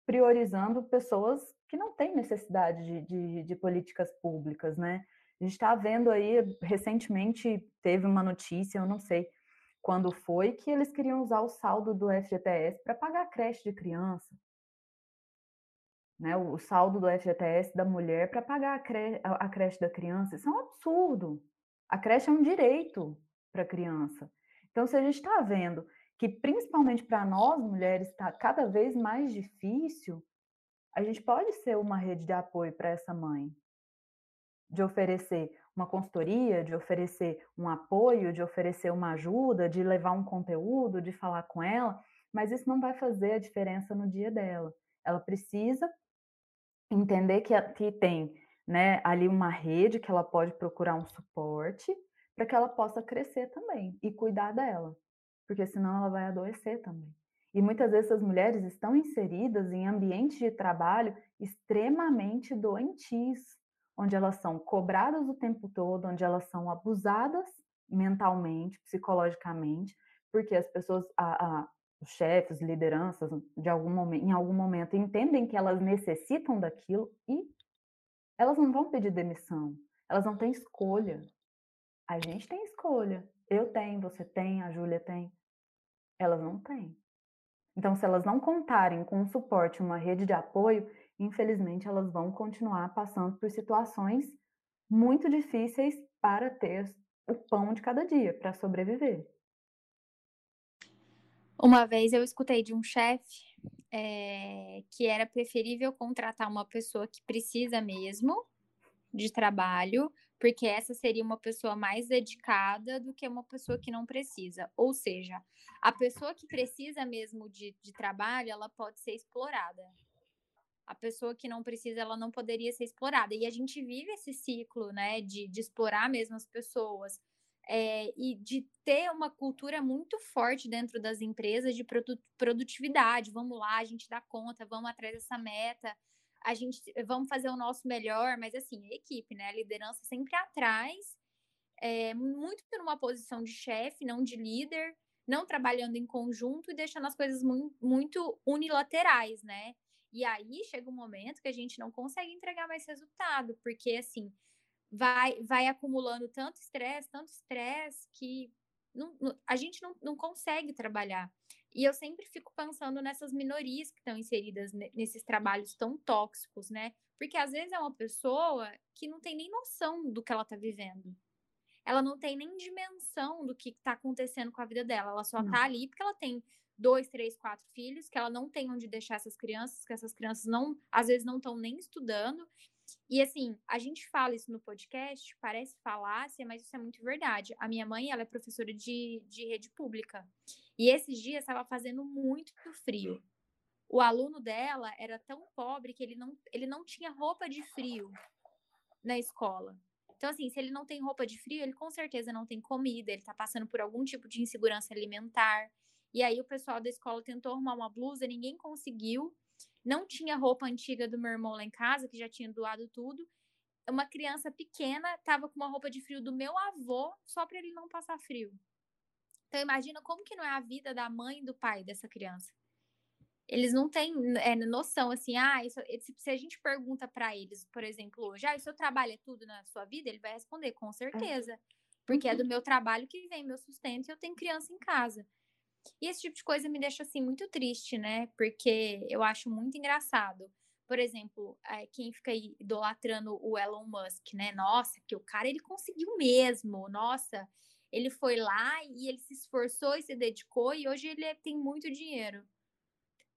[SPEAKER 3] priorizando pessoas que não têm necessidade de, de, de políticas públicas, né? A gente está vendo aí, recentemente teve uma notícia, eu não sei, quando foi que eles queriam usar o saldo do FGTS para pagar a creche de criança. Né, o saldo do FGTS da mulher para pagar a creche, a creche da criança. Isso é um absurdo. A creche é um direito para a criança. Então, se a gente está vendo que, principalmente para nós mulheres, está cada vez mais difícil, a gente pode ser uma rede de apoio para essa mãe, de oferecer uma consultoria, de oferecer um apoio, de oferecer uma ajuda, de levar um conteúdo, de falar com ela, mas isso não vai fazer a diferença no dia dela. Ela precisa entender que, que tem né, ali uma rede que ela pode procurar um suporte para que ela possa crescer também e cuidar dela, porque senão ela vai adoecer também. E muitas vezes essas mulheres estão inseridas em ambientes de trabalho extremamente doentios, onde elas são cobradas o tempo todo, onde elas são abusadas mentalmente, psicologicamente, porque as pessoas, a, a, os chefes, lideranças, de algum momento, em algum momento entendem que elas necessitam daquilo e elas não vão pedir demissão, elas não têm escolha. A gente tem escolha. Eu tenho, você tem, a Júlia tem. Elas não têm. Então, se elas não contarem com um suporte, uma rede de apoio, infelizmente elas vão continuar passando por situações muito difíceis para ter o pão de cada dia, para sobreviver.
[SPEAKER 1] Uma vez eu escutei de um chefe é, que era preferível contratar uma pessoa que precisa mesmo de trabalho, porque essa seria uma pessoa mais dedicada do que uma pessoa que não precisa. Ou seja, a pessoa que precisa mesmo de, de trabalho, ela pode ser explorada a pessoa que não precisa, ela não poderia ser explorada. E a gente vive esse ciclo, né, de, de explorar mesmo as pessoas. É, e de ter uma cultura muito forte dentro das empresas de produtividade. Vamos lá, a gente dá conta, vamos atrás dessa meta, a gente vamos fazer o nosso melhor, mas assim, a equipe, né? A liderança sempre atrás, é, muito numa posição de chefe, não de líder, não trabalhando em conjunto e deixando as coisas muito, muito unilaterais, né? E aí chega um momento que a gente não consegue entregar mais resultado, porque assim, vai, vai acumulando tanto estresse, tanto estresse, que não, a gente não, não consegue trabalhar. E eu sempre fico pensando nessas minorias que estão inseridas nesses trabalhos tão tóxicos, né? Porque às vezes é uma pessoa que não tem nem noção do que ela está vivendo. Ela não tem nem dimensão do que está acontecendo com a vida dela. Ela só está ali porque ela tem dois, três, quatro filhos, que ela não tem onde deixar essas crianças, que essas crianças não, às vezes não estão nem estudando. E assim, a gente fala isso no podcast, parece falácia, mas isso é muito verdade. A minha mãe, ela é professora de, de rede pública. E esses dias estava fazendo muito frio. O aluno dela era tão pobre que ele não, ele não tinha roupa de frio na escola. Então, assim, se ele não tem roupa de frio, ele com certeza não tem comida, ele está passando por algum tipo de insegurança alimentar. E aí o pessoal da escola tentou arrumar uma blusa, ninguém conseguiu. Não tinha roupa antiga do meu irmão lá em casa, que já tinha doado tudo. Uma criança pequena estava com uma roupa de frio do meu avô, só para ele não passar frio. Então imagina como que não é a vida da mãe e do pai dessa criança. Eles não têm é, noção assim, ah, isso, se a gente pergunta para eles, por exemplo, hoje, ah, o seu trabalho é tudo na sua vida? Ele vai responder, com certeza. Porque é do meu trabalho que vem meu sustento e eu tenho criança em casa. E esse tipo de coisa me deixa assim muito triste, né? Porque eu acho muito engraçado. por exemplo, é, quem fica aí idolatrando o Elon Musk, né? Nossa, que o cara ele conseguiu mesmo. Nossa, ele foi lá e ele se esforçou e se dedicou e hoje ele é, tem muito dinheiro.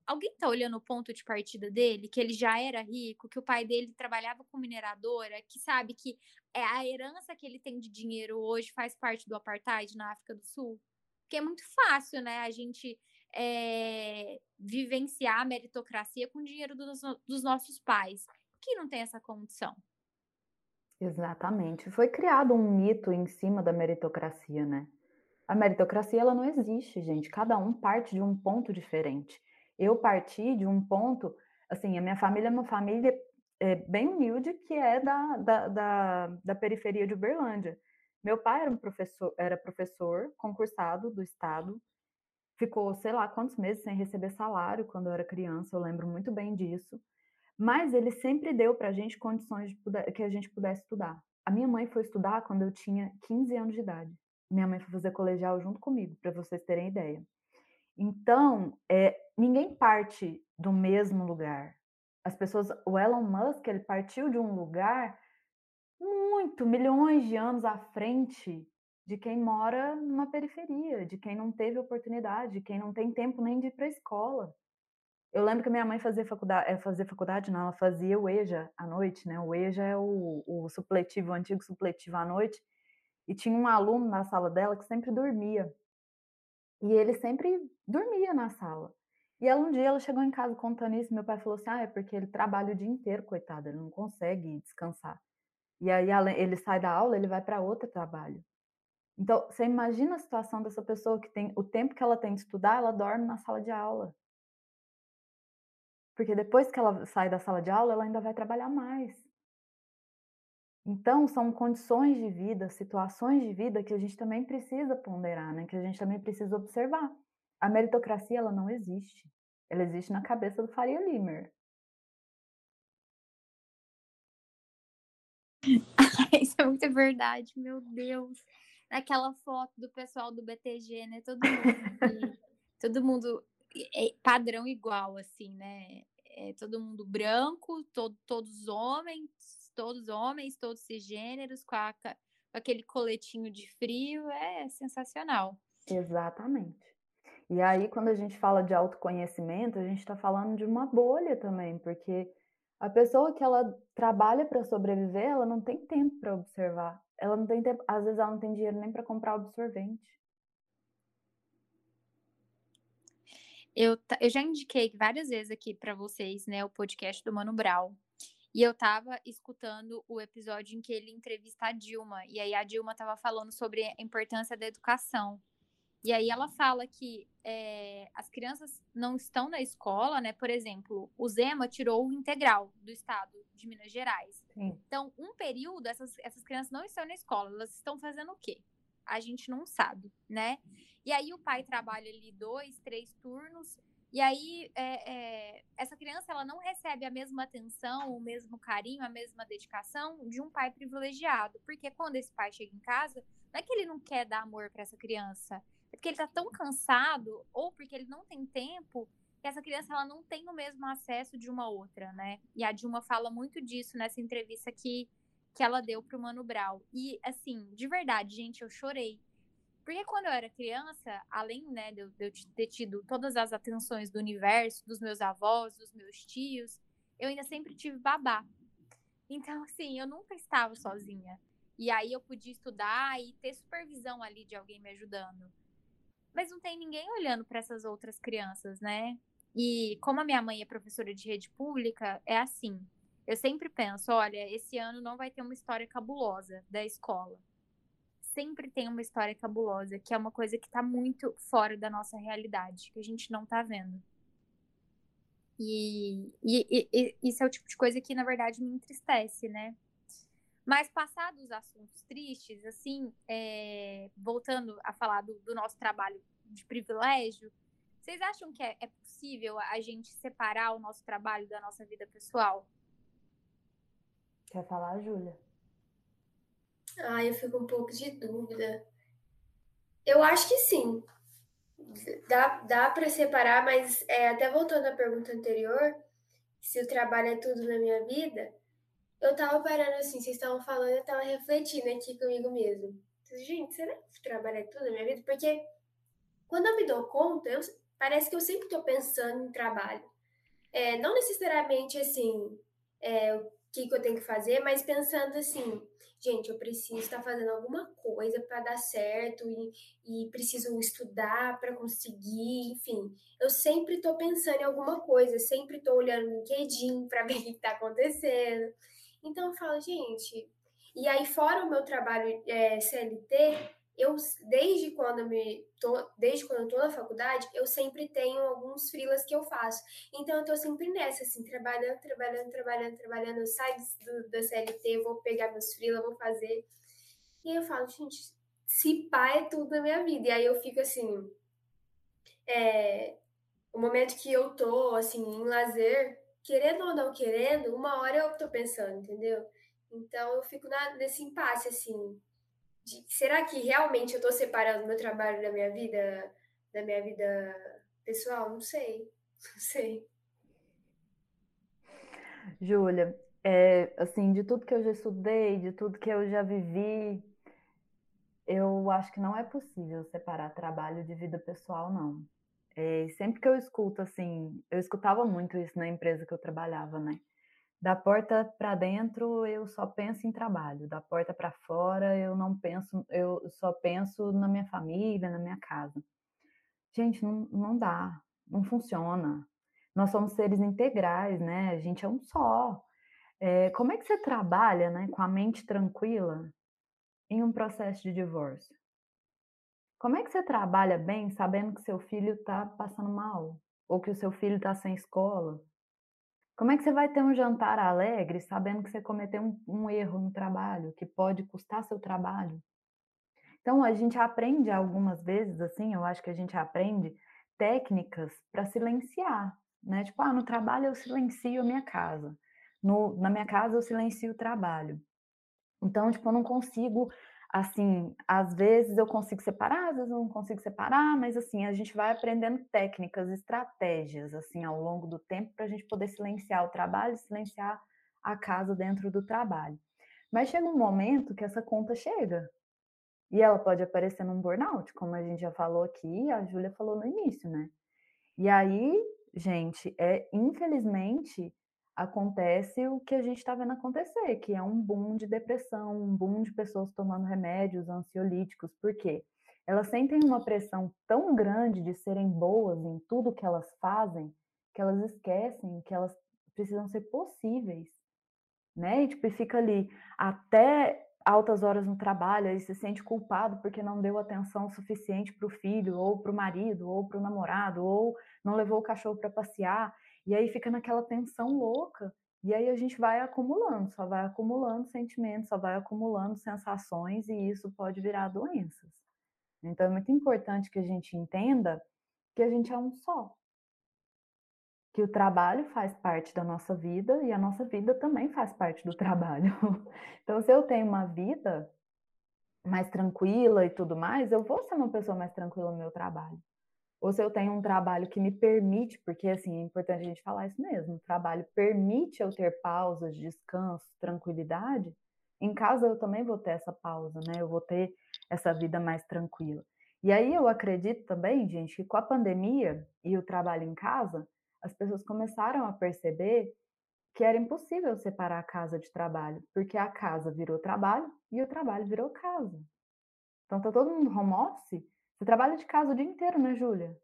[SPEAKER 1] Alguém tá olhando o ponto de partida dele, que ele já era rico, que o pai dele trabalhava com mineradora, que sabe que é a herança que ele tem de dinheiro hoje faz parte do apartheid na África do Sul? Porque é muito fácil, né, a gente é, vivenciar a meritocracia com o dinheiro dos, dos nossos pais, que não tem essa condição.
[SPEAKER 3] Exatamente. Foi criado um mito em cima da meritocracia, né? A meritocracia ela não existe, gente. Cada um parte de um ponto diferente. Eu parti de um ponto, assim, a minha família é uma família é, bem humilde que é da, da, da, da, periferia de Uberlândia. Meu pai era um professor, era professor concursado do estado, ficou sei lá quantos meses sem receber salário quando eu era criança, eu lembro muito bem disso. Mas ele sempre deu para a gente condições de que a gente pudesse estudar. A minha mãe foi estudar quando eu tinha 15 anos de idade. Minha mãe foi fazer colegial junto comigo, para vocês terem ideia. Então, é, ninguém parte do mesmo lugar. As pessoas, o Elon Musk, ele partiu de um lugar muito, milhões de anos à frente de quem mora numa periferia, de quem não teve oportunidade, de quem não tem tempo nem de ir para a escola. Eu lembro que minha mãe fazia faculdade, é, fazia faculdade, não, ela fazia o EJA à noite, né? O EJA é o, o supletivo, o antigo supletivo à noite, e tinha um aluno na sala dela que sempre dormia. E ele sempre dormia na sala. E ela um dia ela chegou em casa contando isso, meu pai falou assim: "Ah, é porque ele trabalha o dia inteiro, coitado, ele não consegue descansar". E aí ele sai da aula, ele vai para outro trabalho. Então, você imagina a situação dessa pessoa que tem o tempo que ela tem de estudar, ela dorme na sala de aula. Porque depois que ela sai da sala de aula, ela ainda vai trabalhar mais. Então, são condições de vida, situações de vida que a gente também precisa ponderar, né? que a gente também precisa observar. A meritocracia, ela não existe. Ela existe na cabeça do Faria Limer. (laughs)
[SPEAKER 1] Isso é muito verdade, meu Deus. Naquela foto do pessoal do BTG, né? Todo mundo, todo mundo é padrão igual, assim, né? É todo mundo branco, todo, todos homens, todos homens, todos cisgêneros, com, a, com aquele coletinho de frio, é sensacional.
[SPEAKER 3] Exatamente. E aí, quando a gente fala de autoconhecimento, a gente está falando de uma bolha também, porque a pessoa que ela trabalha para sobreviver, ela não tem tempo para observar. Ela não tem tempo, às vezes ela não tem dinheiro nem para comprar absorvente.
[SPEAKER 1] Eu, eu já indiquei várias vezes aqui para vocês, né, o podcast do Mano Brown. E eu tava escutando o episódio em que ele entrevista a Dilma. E aí a Dilma tava falando sobre a importância da educação. E aí ela fala que é, as crianças não estão na escola, né? Por exemplo, o Zema tirou o integral do estado de Minas Gerais. Sim. Então, um período, essas, essas crianças não estão na escola. Elas estão fazendo o quê? A gente não sabe, né? E aí o pai trabalha ali dois, três turnos, e aí é, é, essa criança ela não recebe a mesma atenção, o mesmo carinho, a mesma dedicação de um pai privilegiado, porque quando esse pai chega em casa, não é que ele não quer dar amor para essa criança, é porque ele está tão cansado ou porque ele não tem tempo que essa criança ela não tem o mesmo acesso de uma outra, né? E a Dilma fala muito disso nessa entrevista que que ela deu para o Mano Brown. E assim, de verdade, gente, eu chorei porque quando eu era criança, além né, de, eu, de eu ter tido todas as atenções do universo, dos meus avós, dos meus tios, eu ainda sempre tive babá. Então, assim, eu nunca estava sozinha. E aí eu podia estudar e ter supervisão ali de alguém me ajudando. Mas não tem ninguém olhando para essas outras crianças, né? E como a minha mãe é professora de rede pública, é assim. Eu sempre penso, olha, esse ano não vai ter uma história cabulosa da escola sempre tem uma história cabulosa, que é uma coisa que está muito fora da nossa realidade, que a gente não está vendo. E, e, e, isso é o tipo de coisa que, na verdade, me entristece, né? Mas, passados os assuntos tristes, assim, é, voltando a falar do, do, nosso trabalho de privilégio, vocês acham que é, é possível a gente separar o nosso trabalho da nossa vida pessoal?
[SPEAKER 3] Quer falar, Júlia?
[SPEAKER 2] Ah, eu fico um pouco de dúvida. Eu acho que sim. Dá, dá para separar, mas é, até voltando à pergunta anterior, se o trabalho é tudo na minha vida, eu tava parando assim, vocês estavam falando, eu tava refletindo aqui comigo mesmo. Gente, será que o trabalho é tudo na minha vida? Porque quando eu me dou conta, eu, parece que eu sempre estou pensando em trabalho. É, não necessariamente assim, é, o que, que eu tenho que fazer, mas pensando assim, gente, eu preciso estar fazendo alguma coisa para dar certo e, e preciso estudar para conseguir, enfim. Eu sempre estou pensando em alguma coisa, sempre estou olhando no LinkedIn para (laughs) ver o que está acontecendo. Então eu falo, gente, e aí fora o meu trabalho é, CLT, eu desde quando eu me tô, desde quando eu tô na faculdade, eu sempre tenho alguns freelas que eu faço. Então eu tô sempre nessa assim, trabalhando, trabalhando, trabalhando, trabalhando, eu saio do, da CLT, vou pegar meus freelas, vou fazer. E eu falo, gente, se pá é tudo na minha vida. E aí eu fico assim, é, o momento que eu tô assim em lazer, querendo ou não querendo, uma hora eu tô pensando, entendeu? Então eu fico na, nesse impasse assim, de, será que realmente eu estou separando meu trabalho da minha vida, da minha vida pessoal? Não sei, (laughs) não sei.
[SPEAKER 3] Júlia, é, assim, de tudo que eu já estudei, de tudo que eu já vivi, eu acho que não é possível separar trabalho de vida pessoal, não. É, sempre que eu escuto, assim, eu escutava muito isso na empresa que eu trabalhava, né? Da porta para dentro eu só penso em trabalho, da porta para fora eu não penso, eu só penso na minha família, na minha casa. Gente, não, não dá, não funciona. Nós somos seres integrais, né? A gente é um só. É, como é que você trabalha, né, com a mente tranquila em um processo de divórcio? Como é que você trabalha bem sabendo que seu filho está passando mal? Ou que o seu filho está sem escola? Como é que você vai ter um jantar alegre sabendo que você cometeu um, um erro no trabalho, que pode custar seu trabalho? Então, a gente aprende algumas vezes, assim, eu acho que a gente aprende técnicas para silenciar, né? Tipo, ah, no trabalho eu silencio a minha casa, no, na minha casa eu silencio o trabalho. Então, tipo, eu não consigo assim, às vezes eu consigo separar, às vezes eu não consigo separar, mas assim, a gente vai aprendendo técnicas, estratégias, assim, ao longo do tempo para a gente poder silenciar o trabalho, silenciar a casa dentro do trabalho. Mas chega um momento que essa conta chega. E ela pode aparecer num burnout, como a gente já falou aqui, a Júlia falou no início, né? E aí, gente, é infelizmente acontece o que a gente está vendo acontecer, que é um boom de depressão, um boom de pessoas tomando remédios ansiolíticos. Por quê? Elas sentem uma pressão tão grande de serem boas em tudo que elas fazem, que elas esquecem que elas precisam ser possíveis, né? E tipo, fica ali até altas horas no trabalho e se sente culpado porque não deu atenção suficiente para o filho, ou para o marido, ou para o namorado, ou não levou o cachorro para passear. E aí fica naquela tensão louca. E aí a gente vai acumulando, só vai acumulando sentimentos, só vai acumulando sensações e isso pode virar doenças. Então é muito importante que a gente entenda que a gente é um só. Que o trabalho faz parte da nossa vida e a nossa vida também faz parte do (laughs) trabalho. Então, se eu tenho uma vida mais tranquila e tudo mais, eu vou ser uma pessoa mais tranquila no meu trabalho ou se eu tenho um trabalho que me permite, porque assim, é importante a gente falar isso mesmo, o trabalho permite eu ter pausas, descanso, tranquilidade, em casa eu também vou ter essa pausa, né? Eu vou ter essa vida mais tranquila. E aí eu acredito também, gente, que com a pandemia e o trabalho em casa, as pessoas começaram a perceber que era impossível separar a casa de trabalho, porque a casa virou trabalho e o trabalho virou casa. Então tá todo mundo home office você trabalha de casa o dia inteiro, né, Júlia?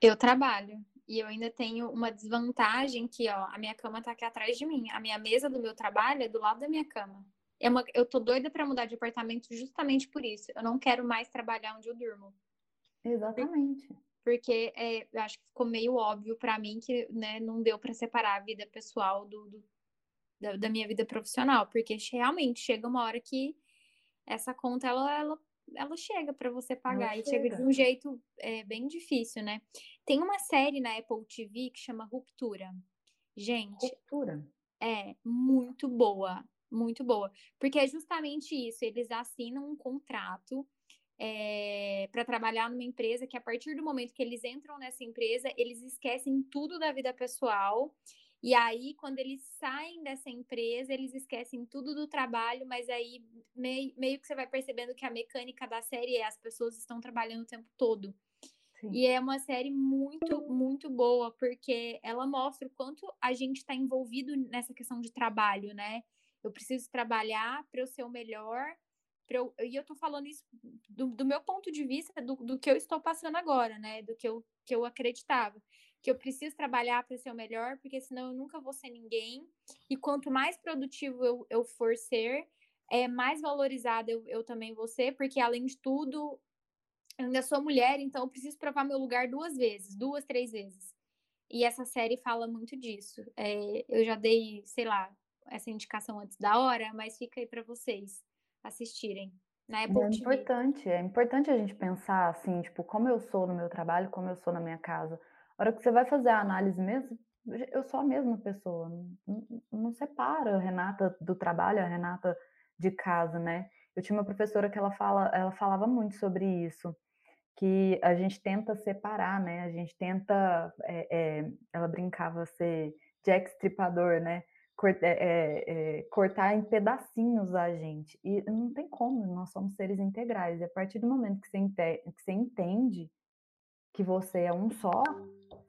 [SPEAKER 1] Eu trabalho. E eu ainda tenho uma desvantagem que, ó, a minha cama tá aqui atrás de mim. A minha mesa do meu trabalho é do lado da minha cama. É uma, eu tô doida para mudar de apartamento justamente por isso. Eu não quero mais trabalhar onde eu durmo.
[SPEAKER 3] Exatamente.
[SPEAKER 1] Porque é, eu acho que ficou meio óbvio para mim que né, não deu para separar a vida pessoal do, do da, da, minha vida profissional. Porque realmente chega uma hora que essa conta ela, ela ela chega para você pagar ela e chega. chega de um jeito é, bem difícil, né? Tem uma série na Apple TV que chama Ruptura. Gente,
[SPEAKER 3] Ruptura.
[SPEAKER 1] É muito boa, muito boa, porque é justamente isso, eles assinam um contrato é, para trabalhar numa empresa que a partir do momento que eles entram nessa empresa, eles esquecem tudo da vida pessoal. E aí, quando eles saem dessa empresa, eles esquecem tudo do trabalho, mas aí meio, meio que você vai percebendo que a mecânica da série é as pessoas estão trabalhando o tempo todo. Sim. E é uma série muito, muito boa, porque ela mostra o quanto a gente está envolvido nessa questão de trabalho, né? Eu preciso trabalhar para eu ser o melhor, eu, e eu tô falando isso do, do meu ponto de vista, do, do, que eu estou passando agora, né? Do que eu, que eu acreditava. Que eu preciso trabalhar para ser o melhor, porque senão eu nunca vou ser ninguém. E quanto mais produtivo eu, eu for ser, é, mais valorizada eu, eu também vou ser, porque além de tudo, eu ainda sou mulher, então eu preciso provar meu lugar duas vezes, duas, três vezes. E essa série fala muito disso. É, eu já dei, sei lá, essa indicação antes da hora, mas fica aí para vocês assistirem. Na Apple
[SPEAKER 3] é importante, é importante a gente pensar assim, tipo, como eu sou no meu trabalho, como eu sou na minha casa. A hora que você vai fazer a análise mesmo, eu sou a mesma pessoa. Não, não separa a Renata do trabalho, a Renata de casa, né? Eu tinha uma professora que ela fala, ela falava muito sobre isso, que a gente tenta separar, né? A gente tenta, é, é, ela brincava ser Jack Stripador, né? é, é, cortar em pedacinhos a gente. E não tem como, nós somos seres integrais. E a partir do momento que você, que você entende que você é um só,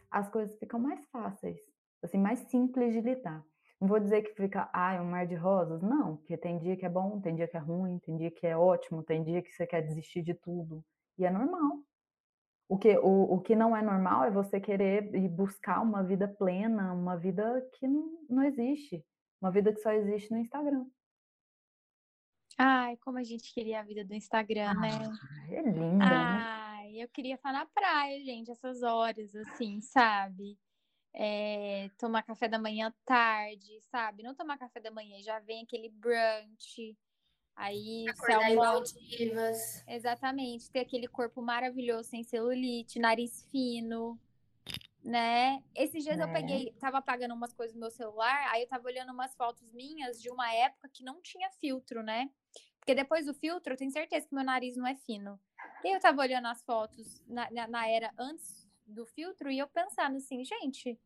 [SPEAKER 3] as coisas ficam mais fáceis, assim, mais simples de lidar. Não vou dizer que fica, ah, é um mar de rosas. Não, porque tem dia que é bom, tem dia que é ruim, tem dia que é ótimo, tem dia que você quer desistir de tudo. E é normal. O que, o, o que não é normal é você querer ir buscar uma vida plena, uma vida que não, não existe. Uma vida que só existe no Instagram.
[SPEAKER 1] Ai, como a gente queria a vida do Instagram, né? ah,
[SPEAKER 3] né? É linda,
[SPEAKER 1] Ai, né? Eu queria estar na praia, gente, essas horas, assim, sabe? É, tomar café da manhã tarde, sabe? Não tomar café da manhã, já vem aquele brunch, Aí
[SPEAKER 2] Acordar divas.
[SPEAKER 1] Exatamente, ter aquele corpo maravilhoso sem celulite, nariz fino, né? Esses dias é. eu peguei, tava apagando umas coisas no meu celular, aí eu tava olhando umas fotos minhas de uma época que não tinha filtro, né? Porque depois do filtro, eu tenho certeza que meu nariz não é fino. E eu tava olhando as fotos na, na, na era antes do filtro e eu pensando assim, gente,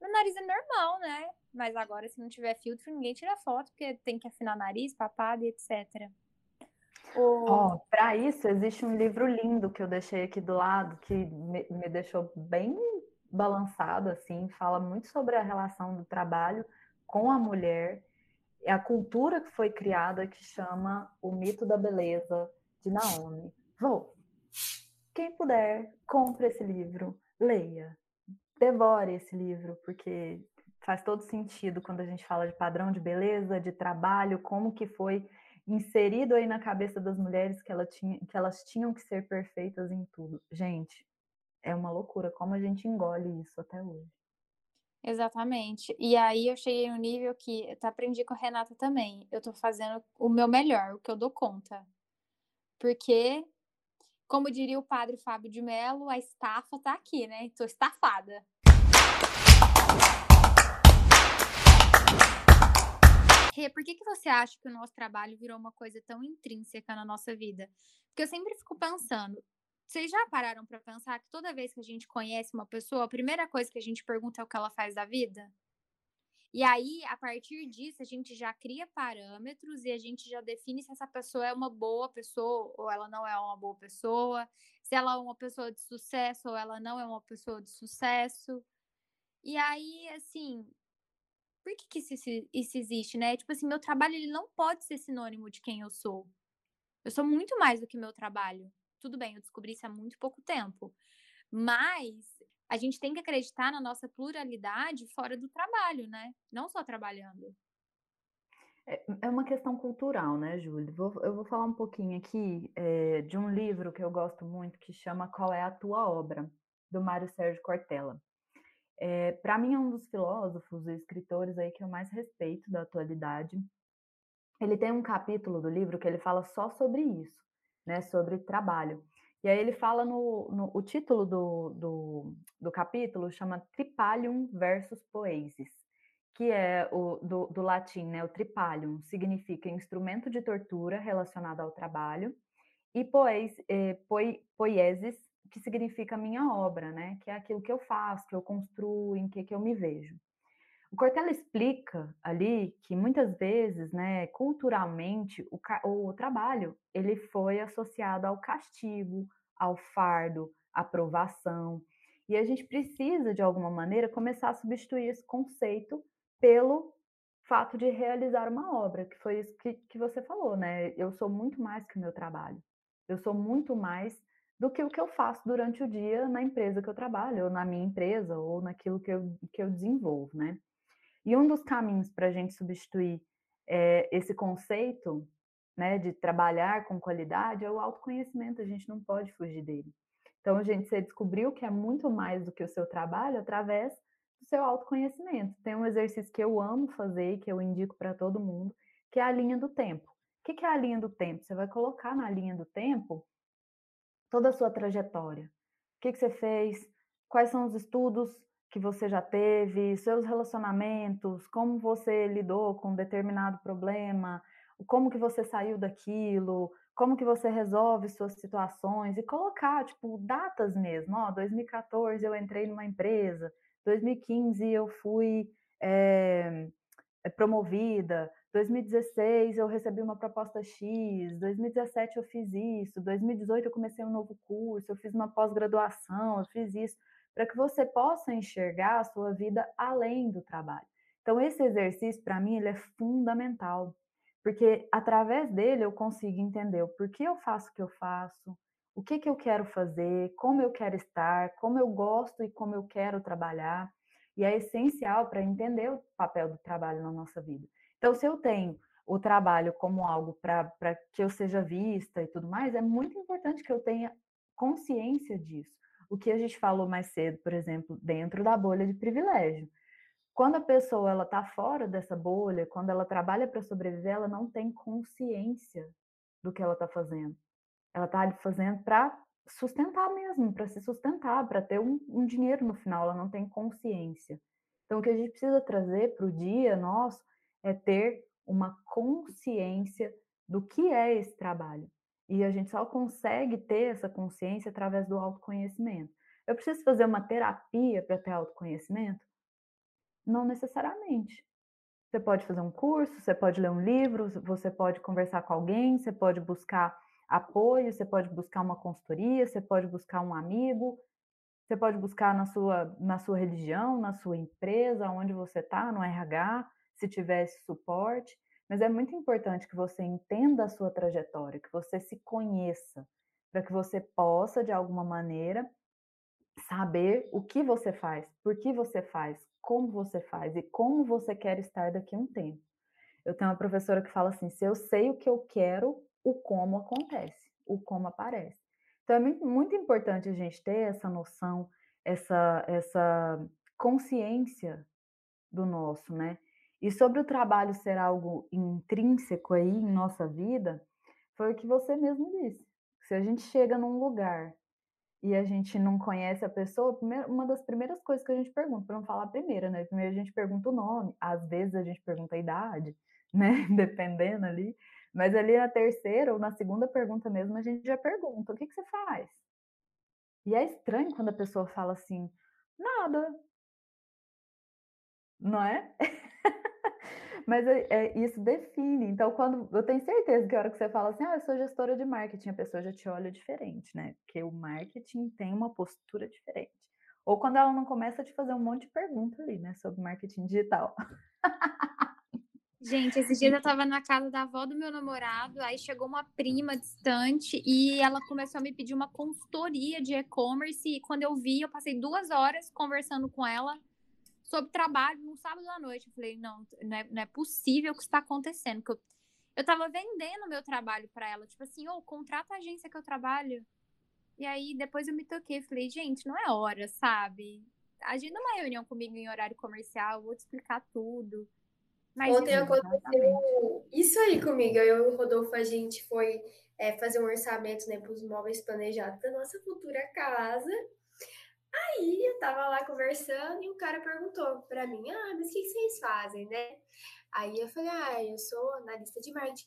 [SPEAKER 1] meu nariz é normal, né? Mas agora, se não tiver filtro, ninguém tira foto, porque tem que afinar nariz, papada e etc.
[SPEAKER 3] Oh, para isso, existe um livro lindo que eu deixei aqui do lado, que me, me deixou bem balançado, assim, fala muito sobre a relação do trabalho com a mulher, é a cultura que foi criada que chama O Mito da Beleza, de Naomi. Vou. Quem puder, compre esse livro, leia devore esse livro, porque faz todo sentido quando a gente fala de padrão de beleza, de trabalho, como que foi inserido aí na cabeça das mulheres que, ela tinha, que elas tinham que ser perfeitas em tudo. Gente, é uma loucura como a gente engole isso até hoje.
[SPEAKER 1] Exatamente. E aí eu cheguei no nível que eu aprendi com a Renata também. Eu tô fazendo o meu melhor, o que eu dou conta. Porque como diria o padre Fábio de Mello, a estafa tá aqui, né? Tô estafada. Rê, por que, que você acha que o nosso trabalho virou uma coisa tão intrínseca na nossa vida? Porque eu sempre fico pensando, vocês já pararam para pensar que toda vez que a gente conhece uma pessoa, a primeira coisa que a gente pergunta é o que ela faz da vida? E aí, a partir disso, a gente já cria parâmetros e a gente já define se essa pessoa é uma boa pessoa ou ela não é uma boa pessoa, se ela é uma pessoa de sucesso ou ela não é uma pessoa de sucesso. E aí, assim, por que, que isso, isso existe, né? Tipo assim, meu trabalho ele não pode ser sinônimo de quem eu sou. Eu sou muito mais do que meu trabalho. Tudo bem, eu descobri isso há muito pouco tempo. Mas a gente tem que acreditar na nossa pluralidade fora do trabalho, né? Não só trabalhando.
[SPEAKER 3] É, é uma questão cultural, né, Júlia? eu vou falar um pouquinho aqui é, de um livro que eu gosto muito que chama Qual é a Tua Obra, do Mário Sérgio Cortella. É, Para mim, é um dos filósofos e escritores aí que eu mais respeito da atualidade. Ele tem um capítulo do livro que ele fala só sobre isso, né, sobre trabalho. E aí ele fala no, no o título do, do, do, capítulo chama Tripalium versus Poesis, que é o do, do latim, né? O tripalium significa instrumento de tortura relacionado ao trabalho, e poes, eh, poi, poiesis, que significa minha obra, né? Que é aquilo que eu faço, que eu construo, em que, que eu me vejo. O Cortella explica ali que muitas vezes, né, culturalmente, o, o trabalho ele foi associado ao castigo, ao fardo, à provação. E a gente precisa, de alguma maneira, começar a substituir esse conceito pelo fato de realizar uma obra, que foi isso que, que você falou, né? Eu sou muito mais que o meu trabalho. Eu sou muito mais do que o que eu faço durante o dia na empresa que eu trabalho, ou na minha empresa, ou naquilo que eu, que eu desenvolvo, né? E um dos caminhos para a gente substituir é, esse conceito né, de trabalhar com qualidade é o autoconhecimento, a gente não pode fugir dele. Então, gente, você descobriu que é muito mais do que o seu trabalho através do seu autoconhecimento. Tem um exercício que eu amo fazer e que eu indico para todo mundo, que é a linha do tempo. O que é a linha do tempo? Você vai colocar na linha do tempo toda a sua trajetória. O que, você fez? Quais são os estudos que você já teve? Seus relacionamentos? Como você lidou com determinado problema? Como que você saiu daquilo? Como que você resolve suas situações? E colocar, tipo, datas mesmo. Ó, 2014 eu entrei numa empresa. 2015 eu fui é, promovida. 2016 eu recebi uma proposta X, 2017 eu fiz isso, 2018 eu comecei um novo curso, eu fiz uma pós-graduação, eu fiz isso, para que você possa enxergar a sua vida além do trabalho. Então esse exercício para mim ele é fundamental, porque através dele eu consigo entender o porquê eu faço o que eu faço, o que que eu quero fazer, como eu quero estar, como eu gosto e como eu quero trabalhar. E é essencial para entender o papel do trabalho na nossa vida. Então, se eu tenho o trabalho como algo para que eu seja vista e tudo mais, é muito importante que eu tenha consciência disso. O que a gente falou mais cedo, por exemplo, dentro da bolha de privilégio. Quando a pessoa ela está fora dessa bolha, quando ela trabalha para sobreviver, ela não tem consciência do que ela está fazendo. Ela está fazendo para sustentar mesmo, para se sustentar, para ter um, um dinheiro no final, ela não tem consciência. Então, o que a gente precisa trazer para o dia nosso é ter uma consciência do que é esse trabalho. E a gente só consegue ter essa consciência através do autoconhecimento. Eu preciso fazer uma terapia para ter autoconhecimento? Não necessariamente. Você pode fazer um curso, você pode ler um livro, você pode conversar com alguém, você pode buscar apoio, você pode buscar uma consultoria, você pode buscar um amigo, você pode buscar na sua, na sua religião, na sua empresa, onde você está, no RH, se tivesse suporte, mas é muito importante que você entenda a sua trajetória, que você se conheça, para que você possa, de alguma maneira, saber o que você faz, por que você faz, como você faz e como você quer estar daqui a um tempo. Eu tenho uma professora que fala assim: se eu sei o que eu quero, o como acontece, o como aparece. Então é muito, muito importante a gente ter essa noção, essa, essa consciência do nosso, né? E sobre o trabalho ser algo intrínseco aí em nossa vida, foi o que você mesmo disse. Se a gente chega num lugar e a gente não conhece a pessoa, uma das primeiras coisas que a gente pergunta, para não falar a primeira, né? Primeiro a gente pergunta o nome, às vezes a gente pergunta a idade, (laughs) né? Dependendo ali. Mas ali na terceira ou na segunda pergunta mesmo, a gente já pergunta: o que, que você faz? E é estranho quando a pessoa fala assim: nada. Não é? (laughs) Mas é, é, isso define. Então, quando eu tenho certeza que a hora que você fala assim, ah, eu sou gestora de marketing, a pessoa já te olha diferente, né? Porque o marketing tem uma postura diferente. Ou quando ela não começa a te fazer um monte de perguntas ali, né, sobre marketing digital.
[SPEAKER 1] Gente, esses dias eu tava na casa da avó do meu namorado, aí chegou uma prima distante e ela começou a me pedir uma consultoria de e-commerce. E quando eu vi, eu passei duas horas conversando com ela sobre trabalho no sábado à noite. Eu falei, não, não é, não é possível que isso está acontecendo. Porque eu, eu tava vendendo meu trabalho para ela, tipo assim, ô, oh, contrata a agência que eu trabalho. E aí depois eu me toquei, falei, gente, não é hora, sabe? Agenda uma reunião comigo em horário comercial, vou te explicar tudo.
[SPEAKER 2] Mas Ontem aconteceu isso aí comigo. Eu e o Rodolfo, a gente foi é, fazer um orçamento né, para os móveis planejados da nossa futura casa. Aí eu tava lá conversando e o cara perguntou para mim: Ah, mas o que vocês fazem, né? Aí eu falei: Ah, eu sou analista de marketing.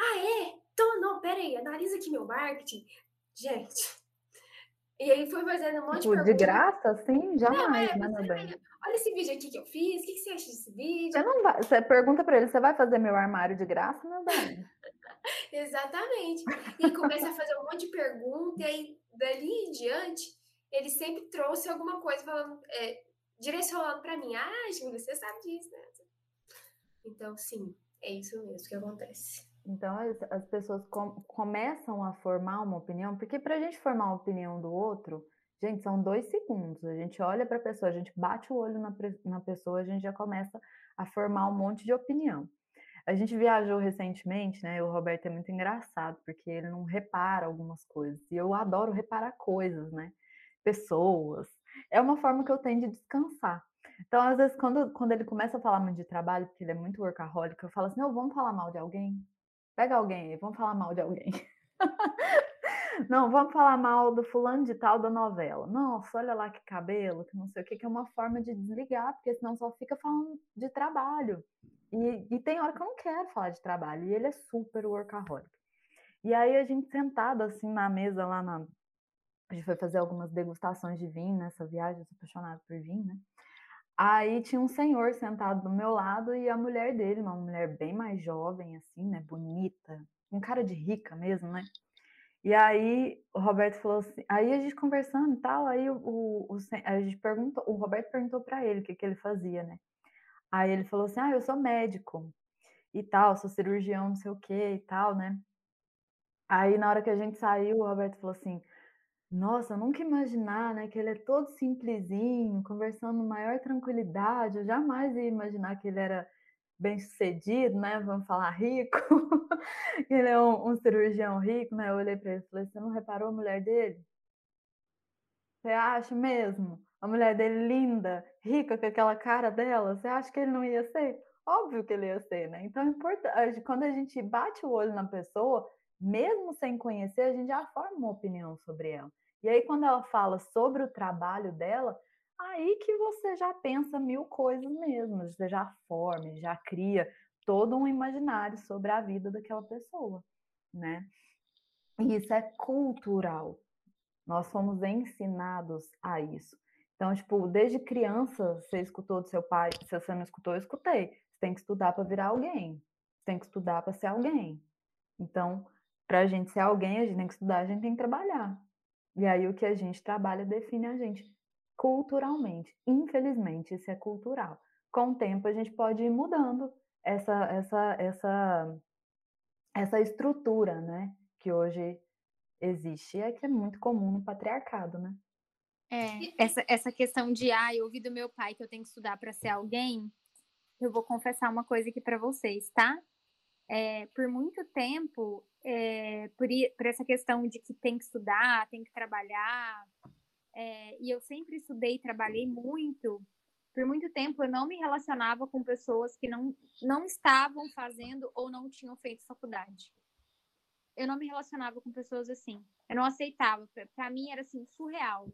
[SPEAKER 2] Ah, é? Então, não, peraí, analisa aqui meu marketing. Gente. E aí foi fazendo um monte
[SPEAKER 3] tipo,
[SPEAKER 2] de
[SPEAKER 3] perguntas. De graça, assim? Jamais, não, é, né, meu
[SPEAKER 2] bem? Olha esse vídeo aqui que eu fiz, o que você acha desse vídeo?
[SPEAKER 3] Você, não vai, você pergunta para ele, você vai fazer meu armário de graça, meu bem? (laughs)
[SPEAKER 2] Exatamente. E começa a fazer um monte de perguntas, e aí, dali em diante, ele sempre trouxe alguma coisa falando, é, direcionando para mim. Ah, Júlia, você sabe disso, né? Então, sim, é isso mesmo que acontece.
[SPEAKER 3] Então, as, as pessoas com, começam a formar uma opinião, porque para a gente formar uma opinião do outro, gente, são dois segundos. A gente olha para a pessoa, a gente bate o olho na, na pessoa, a gente já começa a formar um monte de opinião. A gente viajou recentemente, né? O Roberto é muito engraçado, porque ele não repara algumas coisas. E eu adoro reparar coisas, né? Pessoas. É uma forma que eu tenho de descansar. Então, às vezes, quando, quando ele começa a falar muito de trabalho, porque ele é muito workaholic, eu falo assim: não, vamos falar mal de alguém? Pega alguém aí, vamos falar mal de alguém. (laughs) não, vamos falar mal do fulano de tal da novela. Nossa, olha lá que cabelo, que não sei o que, que é uma forma de desligar, porque senão só fica falando de trabalho. E, e tem hora que eu não quero falar de trabalho, e ele é super workaholic. E aí a gente sentado assim na mesa lá na. A gente foi fazer algumas degustações de vinho nessa viagem, eu sou apaixonada por vinho, né? Aí tinha um senhor sentado do meu lado e a mulher dele, uma mulher bem mais jovem, assim, né? Bonita, um cara de rica mesmo, né? E aí o Roberto falou assim, aí a gente conversando e tal, aí o, o, o a gente perguntou, o Roberto perguntou para ele o que, que ele fazia, né? Aí ele falou assim, ah, eu sou médico e tal, sou cirurgião, não sei o que e tal, né? Aí na hora que a gente saiu, o Roberto falou assim, nossa, eu nunca imaginar, né, que ele é todo simplesinho, conversando maior tranquilidade. Eu jamais ia imaginar que ele era bem sucedido, né? Vamos falar rico. (laughs) ele é um, um, cirurgião rico, né? Eu olhei para ele e falei: Você não reparou a mulher dele? Você acha mesmo? A mulher dele linda, rica com aquela cara dela, você acha que ele não ia ser? Óbvio que ele ia ser, né? Então é importante, quando a gente bate o olho na pessoa, mesmo sem conhecer, a gente já forma uma opinião sobre ela. E aí, quando ela fala sobre o trabalho dela, aí que você já pensa mil coisas mesmo, você já forma, já cria todo um imaginário sobre a vida daquela pessoa, né? E isso é cultural. Nós fomos ensinados a isso. Então, tipo, desde criança, você escutou do seu pai, se você não escutou, eu escutei. Você tem que estudar para virar alguém. Você tem que estudar para ser alguém. Então, para a gente ser alguém, a gente tem que estudar, a gente tem que trabalhar. E aí o que a gente trabalha define a gente culturalmente. Infelizmente, isso é cultural. Com o tempo a gente pode ir mudando essa essa essa essa estrutura, né, que hoje existe, é que é muito comum no patriarcado, né?
[SPEAKER 1] É, essa, essa questão de, ah, eu ouvi do meu pai que eu tenho que estudar para ser alguém, eu vou confessar uma coisa aqui para vocês, tá? É, por muito tempo, é, por, por, essa questão de que tem que estudar, tem que trabalhar, é, e eu sempre estudei e trabalhei muito, por muito tempo eu não me relacionava com pessoas que não, não estavam fazendo ou não tinham feito faculdade. Eu não me relacionava com pessoas assim. Eu não aceitava. Para mim era assim, surreal.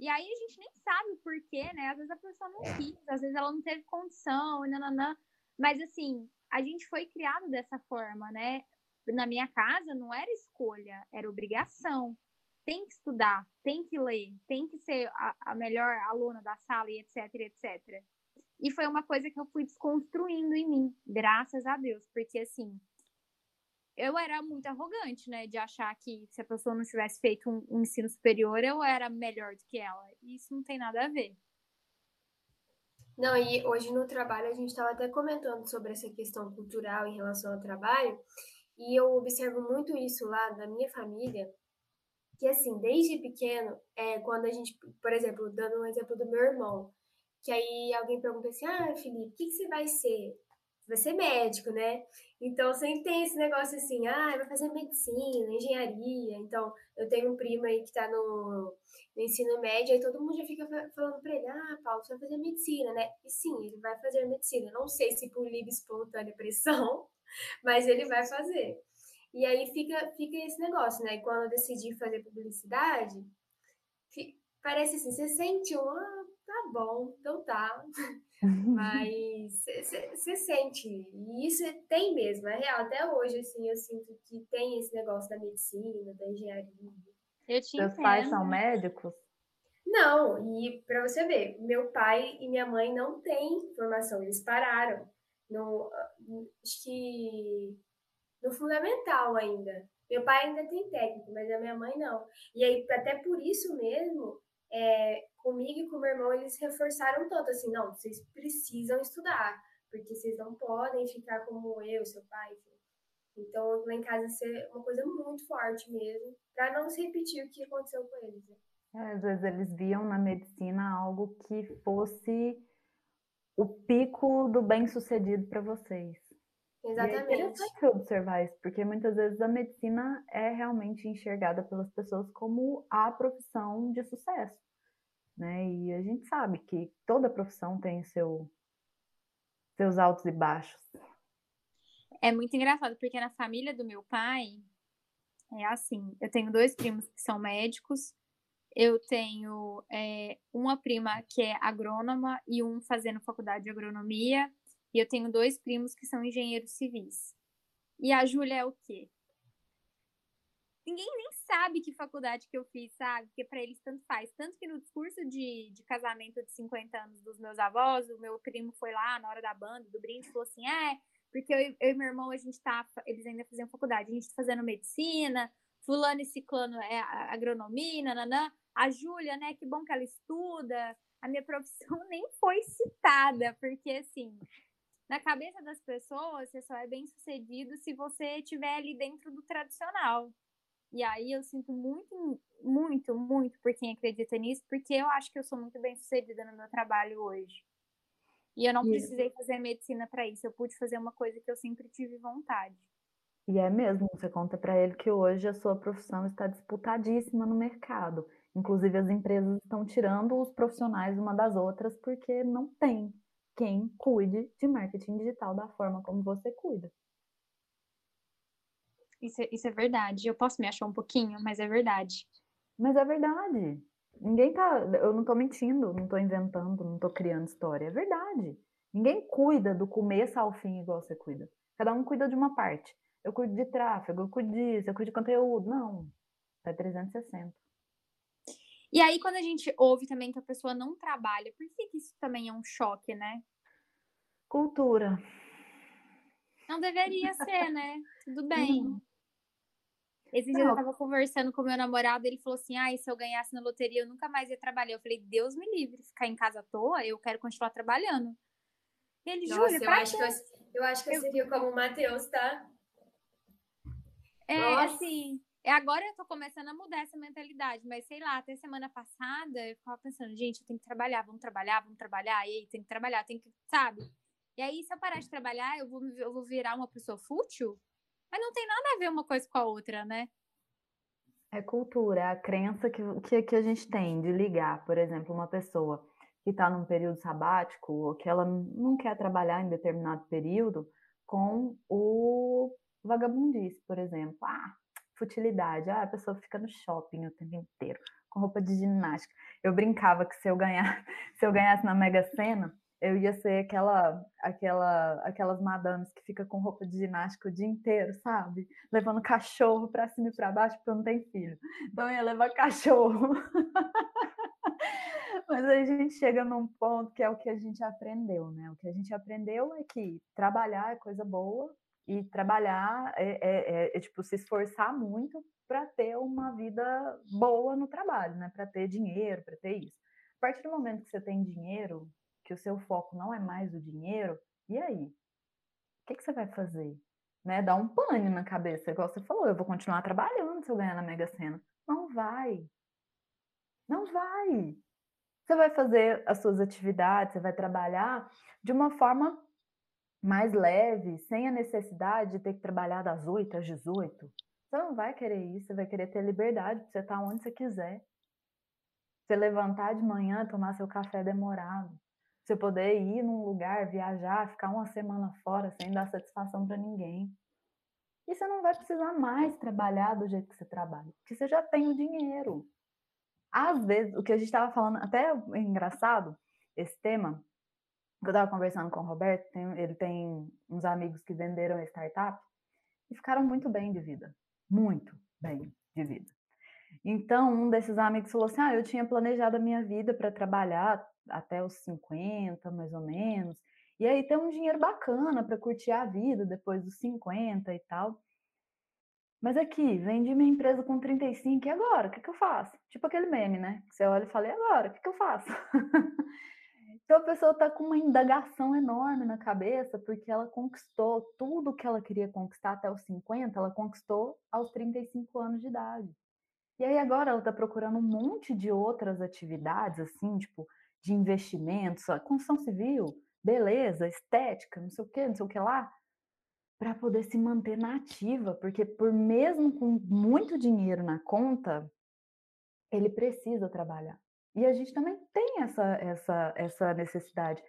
[SPEAKER 1] E aí a gente nem sabe o porquê, né? Às vezes a pessoa não quis, às vezes ela não teve condição, nananã. Mas assim, a gente foi criado dessa forma, né? Na minha casa não era escolha, era obrigação. Tem que estudar, tem que ler, tem que ser a, a melhor aluna da sala e etc, etc. E foi uma coisa que eu fui desconstruindo em mim, graças a Deus, porque assim, eu era muito arrogante, né, de achar que se a pessoa não tivesse feito um, um, ensino superior, eu era melhor do que ela. E isso não tem nada a ver.
[SPEAKER 2] Não, e hoje no trabalho a gente estava até comentando sobre essa questão cultural em relação ao trabalho, e eu observo muito isso lá na minha família, que assim, desde pequeno, é, quando a gente, por exemplo, dando um exemplo do meu irmão, que aí alguém pergunta assim, ah, Felipe, o que, que você vai ser? Vai ser médico, né? Então sempre tem esse negócio assim, ah, vai fazer medicina, engenharia. Então eu tenho um primo aí que tá no, no ensino médio, e todo mundo já fica falando pra ele, ah, Paulo, você vai fazer medicina, né? E sim, ele vai fazer medicina. Não sei se por livre espontânea pressão, (laughs) mas ele vai fazer. E aí fica, fica esse negócio, né? Quando eu decidi fazer publicidade, parece assim, você sente um, ah, bom, então tá. (laughs) Mas você sente, e isso tem mesmo, é real. Até hoje, assim, eu sinto que tem esse negócio da medicina, da engenharia.
[SPEAKER 3] Eu te Seus pais são médicos?
[SPEAKER 2] Não, e para você ver, meu pai e minha mãe não têm formação, eles pararam no, acho que no fundamental ainda. Meu pai ainda tem técnico, mas a minha mãe não. E aí, até por isso mesmo, é, comigo e com meu irmão, eles reforçaram tanto assim, não, vocês precisam estudar, porque vocês não podem ficar como eu, seu pai. Então, lá em casa, ser uma coisa muito forte mesmo, para não se repetir o que aconteceu com eles. Né?
[SPEAKER 3] É, às vezes eles viam na medicina algo que fosse o pico do bem-sucedido para vocês.
[SPEAKER 2] Exatamente.
[SPEAKER 3] E é interessante observar isso, porque muitas vezes a medicina é realmente enxergada pelas pessoas como a profissão de sucesso, né? E a gente sabe que toda profissão tem seu, seus altos e baixos.
[SPEAKER 1] É muito engraçado, porque na família do meu pai é assim, eu tenho dois primos que são médicos, eu tenho é, uma prima que é agrônoma e um fazendo faculdade de agronomia, e eu tenho dois primos que são engenheiros civis. E a Júlia é o quê? Ninguém nem sabe que faculdade que eu fiz, sabe? Porque para eles tanto faz. Tanto que no discurso de, de casamento de 50 anos dos meus avós, o meu primo foi lá na hora da banda, do brinde, falou assim: é, porque eu, eu, e meu irmão, a gente tá. Eles ainda faziam faculdade, a gente tá fazendo medicina, fulano e ciclano é agronomia, nananã. A Júlia, né? Que bom que ela estuda. A minha profissão (laughs) nem foi citada, porque assim, na cabeça das pessoas, você só é bem sucedido se você estiver ali dentro do tradicional. E aí eu sinto muito, muito, muito por quem acredita nisso, porque eu acho que eu sou muito bem sucedida no meu trabalho hoje. E eu não precisei fazer medicina para isso, eu pude fazer uma coisa que eu sempre tive vontade.
[SPEAKER 3] E é mesmo, você conta para ele que hoje a sua profissão está disputadíssima no mercado. Inclusive as empresas estão tirando os profissionais uma das outras porque não tem quem cuide de marketing digital da forma como você cuida.
[SPEAKER 1] Isso é, isso é verdade. Eu posso me achar um pouquinho, mas é verdade.
[SPEAKER 3] Mas é verdade. Ninguém tá. Eu não tô mentindo, não tô inventando, não tô criando história. É verdade. Ninguém cuida do começo ao fim igual você cuida. Cada um cuida de uma parte. Eu cuido de tráfego, eu cuido disso, eu cuido de conteúdo. Não. É 360.
[SPEAKER 1] E aí, quando a gente ouve também que a pessoa não trabalha, por que, isso também é um choque, né?
[SPEAKER 3] Cultura.
[SPEAKER 1] Não deveria ser, né? Tudo (laughs) bem. Uhum. Esse dia eu tava conversando com meu namorado, ele falou assim: ah, se eu ganhasse na loteria, eu nunca mais ia trabalhar. Eu falei, Deus me livre, ficar em casa à toa, eu quero continuar trabalhando.
[SPEAKER 2] E ele, Nossa, eu acho, que eu, eu acho que eu seria como o Matheus, tá?
[SPEAKER 1] É, Nossa. assim, é, agora eu tô começando a mudar essa mentalidade, mas sei lá, até semana passada eu ficava pensando, gente, eu tenho que trabalhar, vamos trabalhar, vamos trabalhar, e aí tem que trabalhar, tem que, sabe? E aí, se eu parar de trabalhar, eu vou, eu vou virar uma pessoa fútil? Mas não tem nada a ver uma coisa com a outra, né?
[SPEAKER 3] É cultura, é a crença que, que, que a gente tem de ligar, por exemplo, uma pessoa que está num período sabático ou que ela não quer trabalhar em determinado período com o vagabundice, por exemplo. Ah, futilidade. Ah, a pessoa fica no shopping o tempo inteiro, com roupa de ginástica. Eu brincava que se eu ganhar, (laughs) se eu ganhasse na Mega Sena, eu ia ser aquela, aquela, aquelas madames que fica com roupa de ginástica o dia inteiro, sabe? Levando cachorro para cima e para baixo porque eu não tenho filho. Então eu ia levar (laughs) cachorro. Mas a gente chega num ponto que é o que a gente aprendeu, né? O que a gente aprendeu é que trabalhar é coisa boa, e trabalhar é, é, é, tipo se esforçar muito para ter uma vida boa no trabalho, né? Para ter dinheiro, para ter isso. A partir do momento que você tem dinheiro, que o seu foco não é mais o dinheiro, e aí? O que, que você vai fazer? Né? Dá um pane na cabeça, igual você falou, eu vou continuar trabalhando se eu ganhar na Mega Sena. Não vai. Não vai. Você vai fazer as suas atividades, você vai trabalhar de uma forma mais leve, sem a necessidade de ter que trabalhar das 8 às 18. Você não vai querer isso, você vai querer ter liberdade para você estar onde você quiser. Você levantar de manhã, tomar seu café demorado. Você poder ir num lugar, viajar, ficar uma semana fora sem dar satisfação para ninguém. E você não vai precisar mais trabalhar do jeito que você trabalha, porque você já tem o dinheiro. Às vezes, o que a gente estava falando, até é engraçado, esse tema, eu estava conversando com o Roberto, tem, ele tem uns amigos que venderam a startup e ficaram muito bem de vida, muito bem de vida. Então, um desses amigos falou assim: Ah, eu tinha planejado a minha vida para trabalhar até os 50, mais ou menos, e aí ter um dinheiro bacana para curtir a vida depois dos 50 e tal. Mas aqui, vendi minha empresa com 35, e agora? O que, que eu faço? Tipo aquele meme, né? Você olha e fala, e agora? O que, que eu faço? (laughs) então a pessoa está com uma indagação enorme na cabeça, porque ela conquistou tudo que ela queria conquistar até os 50, ela conquistou aos 35 anos de idade. E aí agora ela está procurando um monte de outras atividades, assim, tipo, de investimentos, construção civil, beleza, estética, não sei o que, não sei o que lá, para poder se manter na porque por mesmo com muito dinheiro na conta, ele precisa trabalhar. E a gente também tem essa, essa, essa necessidade.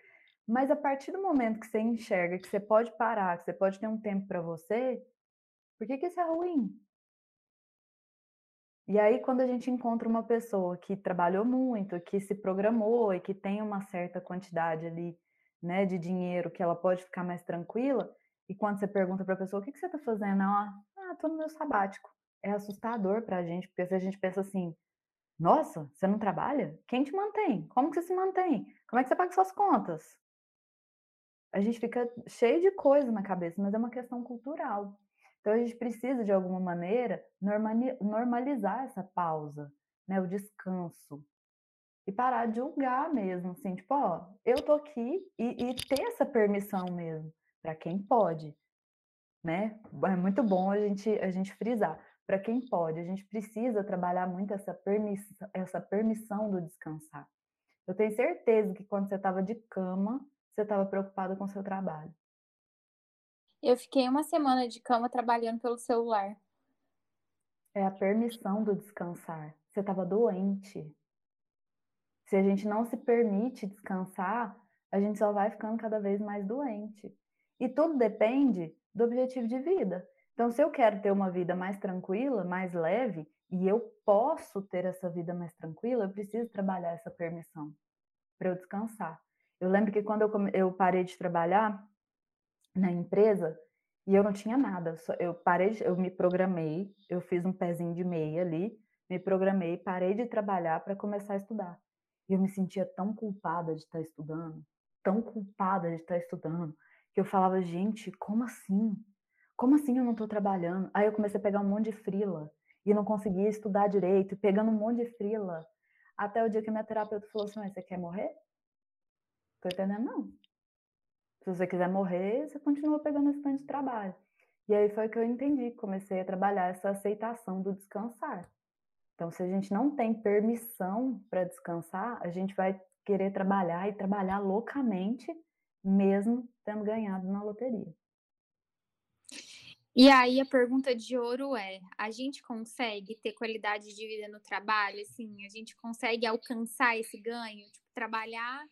[SPEAKER 3] Mas a partir do momento que você enxerga que você pode parar, que você pode ter um tempo para você, por que, que isso é ruim? E aí, quando a gente encontra uma pessoa que trabalhou muito, que se programou e que tem uma certa quantidade ali, né, de dinheiro que ela pode ficar mais tranquila, e quando você pergunta para a pessoa o que, que você está fazendo, ela, ah, tô no meu sabático. É assustador para a gente, porque se a gente pensa assim, nossa, você não trabalha? Quem te mantém? Como que você se mantém? Como é que você paga suas contas? A gente fica cheio de coisa na cabeça, mas é uma questão cultural. Então a gente precisa, de alguma maneira, normalizar essa pausa, né? o descanso. E parar de julgar mesmo, assim, tipo, ó, eu tô aqui e, e ter essa permissão mesmo, para quem pode, né? É muito bom a gente, a gente frisar. Para quem pode, a gente precisa trabalhar muito essa permissão, essa permissão do descansar. Eu tenho certeza que quando você estava de cama, você estava preocupada com o seu trabalho.
[SPEAKER 1] Eu fiquei uma semana de cama trabalhando pelo celular.
[SPEAKER 3] É a permissão do descansar. Você estava doente. Se a gente não se permite descansar, a gente só vai ficando cada vez mais doente. E tudo depende do objetivo de vida. Então, se eu quero ter uma vida mais tranquila, mais leve, e eu posso ter essa vida mais tranquila, eu preciso trabalhar essa permissão para eu descansar. Eu lembro que quando eu, parei de trabalhar, na empresa e eu não tinha nada. Eu parei, eu me programei, eu fiz um pezinho de meia ali, me programei, parei de trabalhar para começar a estudar. E eu me sentia tão culpada de estar estudando, tão culpada de estar estudando, que eu falava, gente, como assim? Como assim eu não estou trabalhando? Aí eu comecei a pegar um monte de frila e não conseguia estudar direito, pegando um monte de frila. Até o dia que minha terapeuta falou assim: você quer morrer? Tô entendendo, não. Se você quiser morrer, você continua pegando esse tanto de trabalho. E aí foi que eu entendi, comecei a trabalhar essa aceitação do descansar. Então, se a gente não tem permissão para descansar, a gente vai querer trabalhar e trabalhar loucamente, mesmo tendo ganhado na loteria.
[SPEAKER 1] E aí a pergunta de ouro é: a gente consegue ter qualidade de vida no trabalho? Assim, a gente consegue alcançar esse ganho, tipo, trabalhar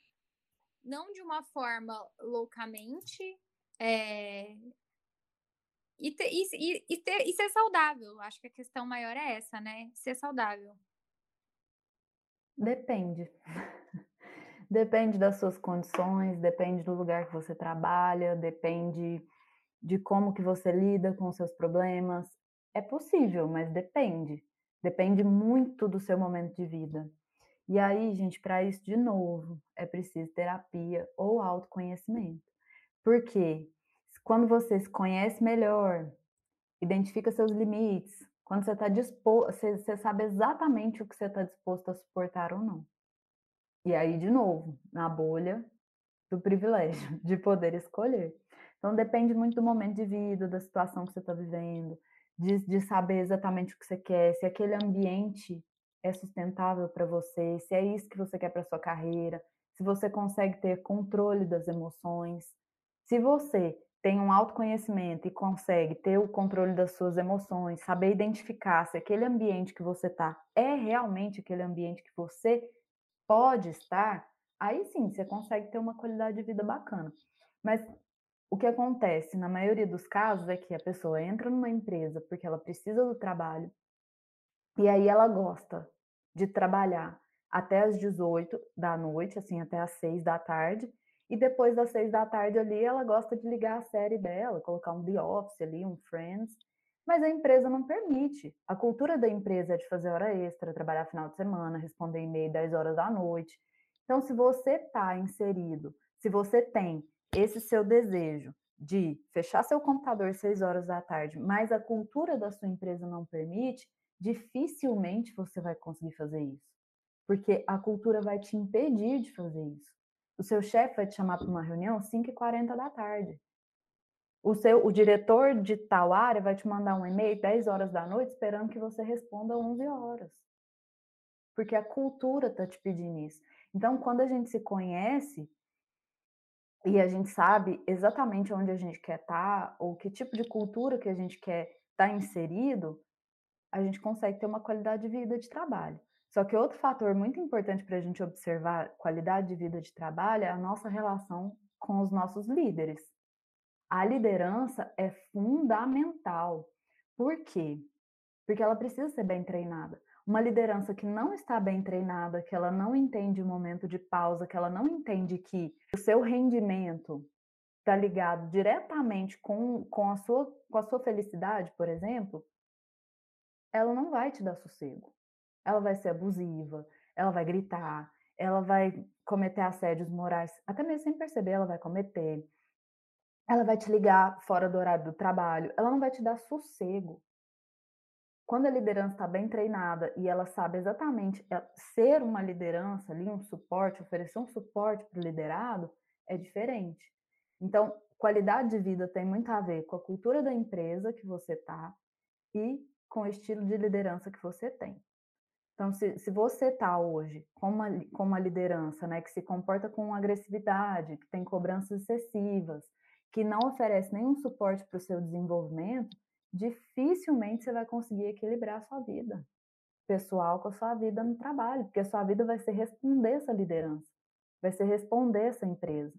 [SPEAKER 1] não de uma forma loucamente, é, e, ter, e, e, ter, e ser saudável. Acho que a questão maior é essa, né? Ser saudável.
[SPEAKER 3] Depende. (laughs) depende das suas condições, depende do lugar que você trabalha, depende de como que você lida com os seus problemas. É possível, mas depende. Depende muito do seu momento de vida. E aí, gente, para isso, de novo, é preciso terapia ou autoconhecimento. Porque quando você se conhece melhor, identifica seus limites, quando você está disposto, você, você sabe exatamente o que você está disposto a suportar ou não. E aí, de novo, na bolha do privilégio (laughs) de poder escolher. Então, depende muito do momento de vida, da situação que você está vivendo, de, de saber exatamente o que você quer, se aquele ambiente é sustentável para você, se é isso que você quer para sua carreira, se você consegue ter controle das emoções. Se você tem um autoconhecimento e consegue ter o controle das suas emoções, saber identificar se aquele ambiente que você está é realmente aquele ambiente que você pode estar, aí sim você consegue ter uma qualidade de vida bacana. Mas o que acontece na maioria dos casos é que a pessoa entra numa empresa porque ela precisa do trabalho, e aí ela gosta de trabalhar. até as 18 da noite, assim, até as 6 da tarde. E depois das 6 da tarde ali, ela gosta de ligar a série dela, colocar um The Office ali, um Friends. Mas a empresa não permite. A cultura da empresa é de fazer hora extra, trabalhar final de semana, responder e-mail 10 horas da noite. Então, se você está inserido, se você tem esse seu desejo de fechar seu computador 6 horas da tarde, mas a cultura da sua empresa não permite, dificilmente você vai conseguir fazer isso. Porque a cultura vai te impedir de fazer isso. O seu chefe vai te chamar para uma reunião às 5h40 da tarde. O, seu, o diretor de tal área vai te mandar um e-mail 10 horas da noite esperando que você responda 11 horas. Porque a cultura está te pedindo isso. Então, quando a gente se conhece e a gente sabe exatamente onde a gente quer estar, tá, ou que tipo de cultura que a gente quer estar tá inserido, a gente consegue ter uma qualidade de vida de trabalho. Só que outro fator muito importante para a gente observar qualidade de vida de trabalho é a nossa relação com os nossos líderes. A liderança é fundamental. Por quê? Porque ela precisa ser bem treinada. Uma liderança que não está bem treinada, que ela não entende o momento de pausa, que ela não entende que o seu rendimento está ligado diretamente com, com, a sua, com a sua felicidade, por exemplo, ela não vai te dar sossego ela vai ser abusiva, ela vai gritar, ela vai cometer assédios morais, até mesmo sem perceber, ela vai cometer. Ela vai te ligar fora do horário do trabalho, ela não vai te dar sossego. Quando a liderança está bem treinada e ela sabe exatamente eh, ser uma liderança ali, um suporte, oferecer um suporte para o liderado, é diferente. Então, qualidade de vida tem muito a ver com a cultura da empresa que você está e com o estilo de liderança que você tem. Então, se, se você está hoje com uma, com uma liderança né, que se comporta com agressividade, que tem cobranças excessivas, que não oferece nenhum suporte para o seu desenvolvimento, dificilmente você vai conseguir equilibrar a sua vida pessoal com a sua vida no trabalho, porque a sua vida vai ser responder essa liderança, vai ser responder essa empresa.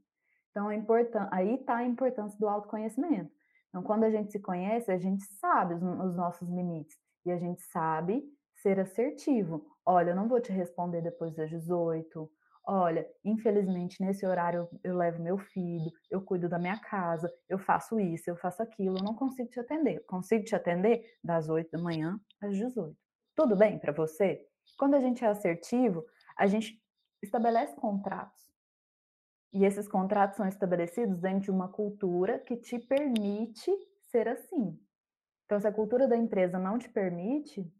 [SPEAKER 3] Então, é importante, aí está a importância do autoconhecimento. Então, quando a gente se conhece, a gente sabe os, os nossos limites e a gente sabe ser assertivo. Olha, eu não vou te responder depois das 18. Olha, infelizmente nesse horário eu, eu levo meu filho, eu cuido da minha casa, eu faço isso, eu faço aquilo, eu não consigo te atender. Consigo te atender das 8 da manhã às 18. Tudo bem para você? Quando a gente é assertivo, a gente estabelece contratos. E esses contratos são estabelecidos dentro de uma cultura que te permite ser assim. Então, se a cultura da empresa não te permite,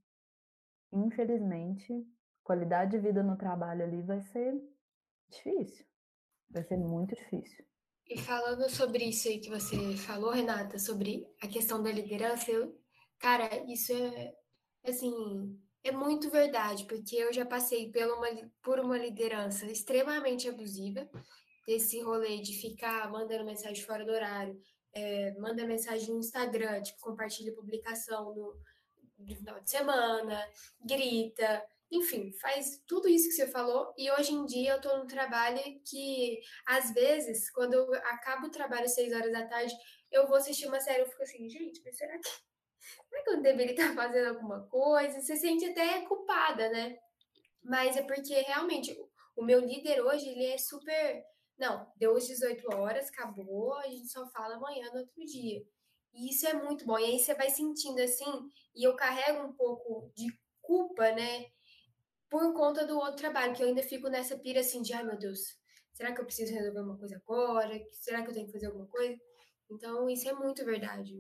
[SPEAKER 3] infelizmente, qualidade de vida no trabalho ali vai ser difícil. Vai ser muito difícil.
[SPEAKER 2] E falando sobre isso aí que você falou, Renata, sobre a questão da liderança, eu, cara, isso é assim, é muito verdade, porque eu já passei por uma, por uma liderança extremamente abusiva, desse rolê de ficar mandando mensagem fora do horário, é, manda mensagem no Instagram, tipo, compartilha publicação no, de final de semana, grita, enfim, faz tudo isso que você falou. E hoje em dia eu estou num trabalho que, às vezes, quando eu acabo o trabalho às seis horas da tarde, eu vou assistir uma série e fico assim, gente, mas será que, será que eu deveria estar (laughs) fazendo alguma coisa? Você se sente até culpada, né? Mas é porque realmente o meu líder hoje, ele é super. Não, deu as 18 horas, acabou, a gente só fala amanhã no outro dia. E isso é muito bom. E aí você vai sentindo assim, e eu carrego um pouco de culpa, né? Por conta do outro trabalho, que eu ainda fico nessa pira assim de, ai meu Deus, será que eu preciso resolver uma coisa agora? Será que eu tenho que fazer alguma coisa? Então, isso é muito verdade.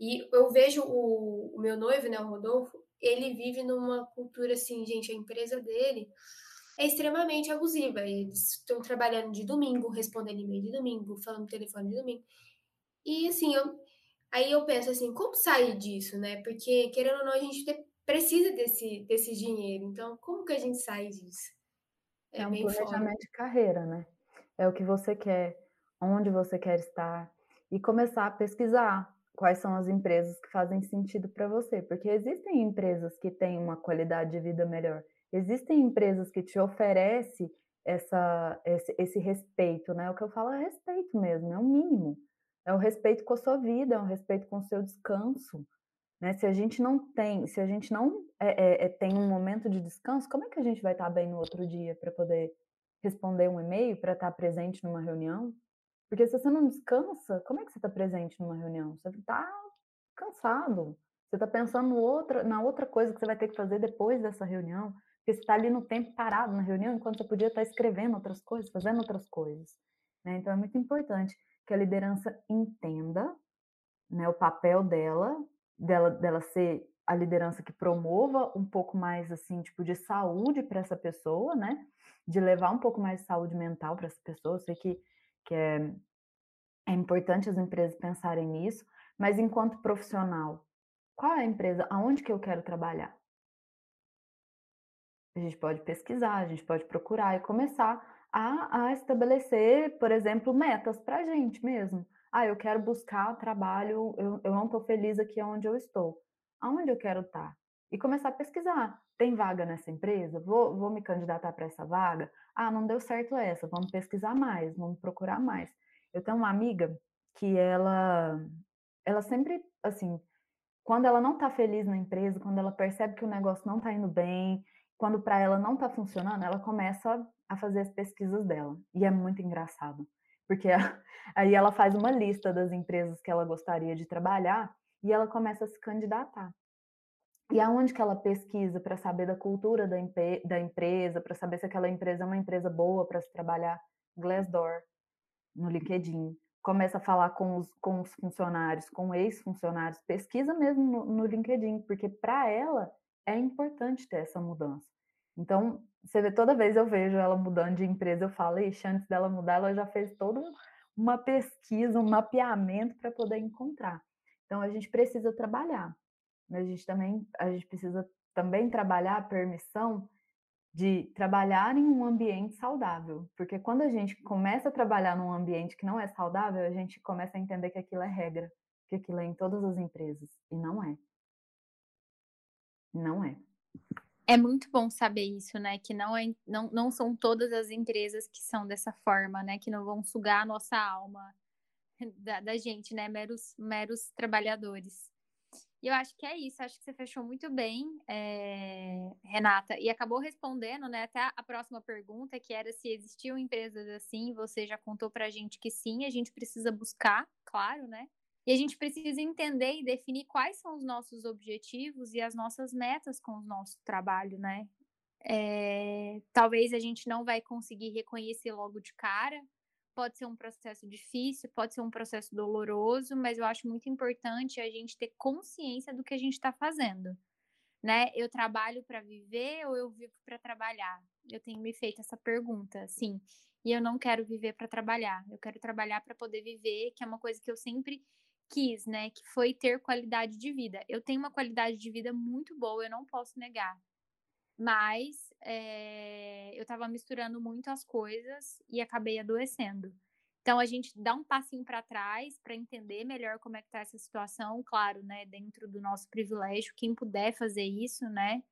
[SPEAKER 2] E eu vejo o, o meu noivo, né, o Rodolfo, ele vive numa cultura assim, gente, a empresa dele é extremamente abusiva. Eles estão trabalhando de domingo, respondendo e-mail de domingo, falando telefone de domingo. E assim, eu, Aí eu penso assim, como sair disso, né? Porque, querendo ou não, a gente precisa desse, desse dinheiro. Então, como que a gente sai disso?
[SPEAKER 3] É, é um planejamento de carreira, né? É o que você quer, onde você quer estar. E começar a pesquisar quais são as empresas que fazem sentido para você. Porque existem empresas que têm uma qualidade de vida melhor. Existem empresas que te oferecem essa, esse, esse respeito, né? O que eu falo é respeito mesmo, é o mínimo. É o respeito com a sua vida, é o respeito com o seu descanso. Né? Se a gente não tem, se a gente não é, é, é tem um momento de descanso, como é que a gente vai estar bem no outro dia para poder responder um e-mail, para estar presente numa reunião? Porque se você não descansa, como é que você está presente numa reunião? Você está cansado. Você está pensando outra, na outra coisa que você vai ter que fazer depois dessa reunião. Porque você está ali no tempo parado na reunião, enquanto você podia estar escrevendo outras coisas, fazendo outras coisas. Né? Então é muito importante que a liderança entenda né, o papel dela, dela, dela ser a liderança que promova um pouco mais assim, tipo, de saúde para essa pessoa, né? De levar um pouco mais de saúde mental para essa pessoa. Eu sei que, que é, é importante as empresas pensarem nisso, mas enquanto profissional, qual é a empresa? Aonde que eu quero trabalhar? A gente pode pesquisar, a gente pode procurar e começar a, a estabelecer, por exemplo, metas para a gente mesmo. Ah, eu quero buscar trabalho, eu, eu não estou feliz aqui onde eu estou. Aonde eu quero estar? Tá? E começar a pesquisar. Tem vaga nessa empresa? Vou, vou me candidatar para essa vaga? Ah, não deu certo essa, vamos pesquisar mais, vamos procurar mais. Eu tenho uma amiga que ela, ela sempre, assim, quando ela não está feliz na empresa, quando ela percebe que o negócio não está indo bem, quando para ela não está funcionando, ela começa a fazer as pesquisas dela. E é muito engraçado, porque (laughs) aí ela faz uma lista das empresas que ela gostaria de trabalhar e ela começa a se candidatar. E aonde que ela pesquisa para saber da cultura da, da empresa, para saber se aquela empresa é uma empresa boa para se trabalhar? Glassdoor, no LinkedIn. Começa a falar com os, com os funcionários, com ex-funcionários. Pesquisa mesmo no, no LinkedIn, porque para ela é importante ter essa mudança. Então, você vê, toda vez eu vejo ela mudando de empresa, eu falo, ixi, antes dela mudar, ela já fez toda uma pesquisa, um mapeamento para poder encontrar. Então, a gente precisa trabalhar. Mas a gente também, a gente precisa também trabalhar a permissão de trabalhar em um ambiente saudável. Porque quando a gente começa a trabalhar num ambiente que não é saudável, a gente começa a entender que aquilo é regra, que aquilo é em todas as empresas. E não é. Não é.
[SPEAKER 1] É muito bom saber isso, né? Que não, é, não, não são todas as empresas que são dessa forma, né? Que não vão sugar a nossa alma (laughs) da, da gente, né? Meros, meros trabalhadores. E eu acho que é isso, acho que você fechou muito bem, é, Renata, e acabou respondendo, né, até a próxima pergunta, que era se existiam empresas assim, você já contou pra gente que sim, a gente precisa buscar, claro, né? E a gente precisa entender e definir quais são os nossos objetivos e as nossas metas com o nosso trabalho, né? É, talvez a gente não vai conseguir reconhecer logo de cara, pode ser um processo difícil, pode ser um processo doloroso, mas eu acho muito importante a gente ter consciência do que a gente está fazendo. Né? Eu trabalho para viver ou eu vivo para trabalhar? Eu tenho me feito essa pergunta, sim. E eu não quero viver para trabalhar. Eu quero trabalhar para poder viver, que é uma coisa que eu sempre quis, né? Que foi ter qualidade de vida. Eu tenho uma qualidade de vida muito boa, eu não posso negar. Mas é, eu estava misturando muito as coisas e acabei adoecendo. Então a gente dá um passinho para trás para entender melhor como é que tá essa situação, claro, né, dentro do nosso privilégio, quem puder fazer isso, né?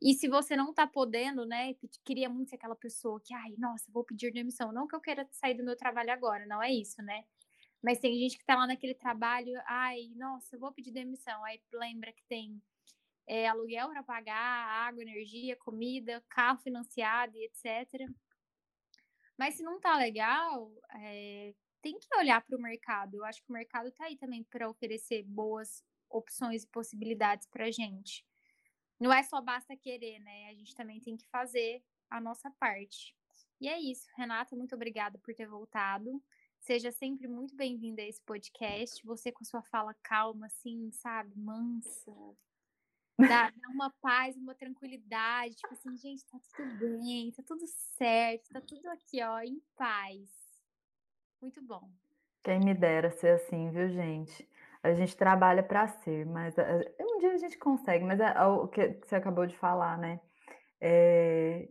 [SPEAKER 1] E se você não tá podendo, né, queria muito ser aquela pessoa que, ai, nossa, vou pedir demissão, não que eu queira sair do meu trabalho agora, não é isso, né? Mas tem gente que tá lá naquele trabalho, ai, nossa, vou pedir demissão. Aí lembra que tem é, aluguel para pagar, água, energia, comida, carro financiado e etc. Mas se não tá legal, é, tem que olhar para o mercado. Eu acho que o mercado tá aí também para oferecer boas opções e possibilidades para gente. Não é só basta querer, né? A gente também tem que fazer a nossa parte. E é isso, Renata, muito obrigada por ter voltado. Seja sempre muito bem-vinda a esse podcast. Você com a sua fala calma, assim, sabe? Mansa. Dá, dá uma (laughs) paz, uma tranquilidade. Tipo assim, gente, tá tudo bem, tá tudo certo, tá tudo aqui, ó, em paz. Muito bom.
[SPEAKER 3] Quem me dera ser assim, viu, gente? A gente trabalha para ser, mas eh, um dia a gente consegue, mas é, o que você acabou de falar, né? É,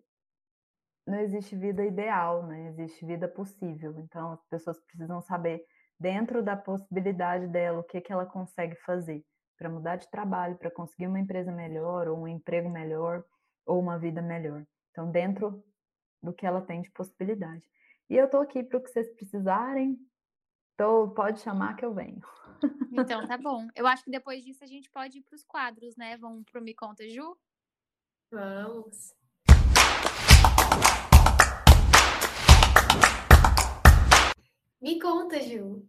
[SPEAKER 3] não existe vida ideal, né? Existe vida possível. Então, as pessoas precisam saber, dentro da possibilidade dela, o que, que ela consegue fazer para mudar de trabalho, para conseguir uma empresa melhor, ou um emprego melhor, ou uma vida melhor. Então, dentro do que ela tem de possibilidade. E eu estou aqui para o que vocês precisarem. Então, pode chamar que eu venho.
[SPEAKER 1] Então, tá (laughs) bom. Eu acho que depois disso a gente pode ir para os quadros, né? Vamos pro Me Conta, Ju?
[SPEAKER 2] Vamos. Me conta, Ju.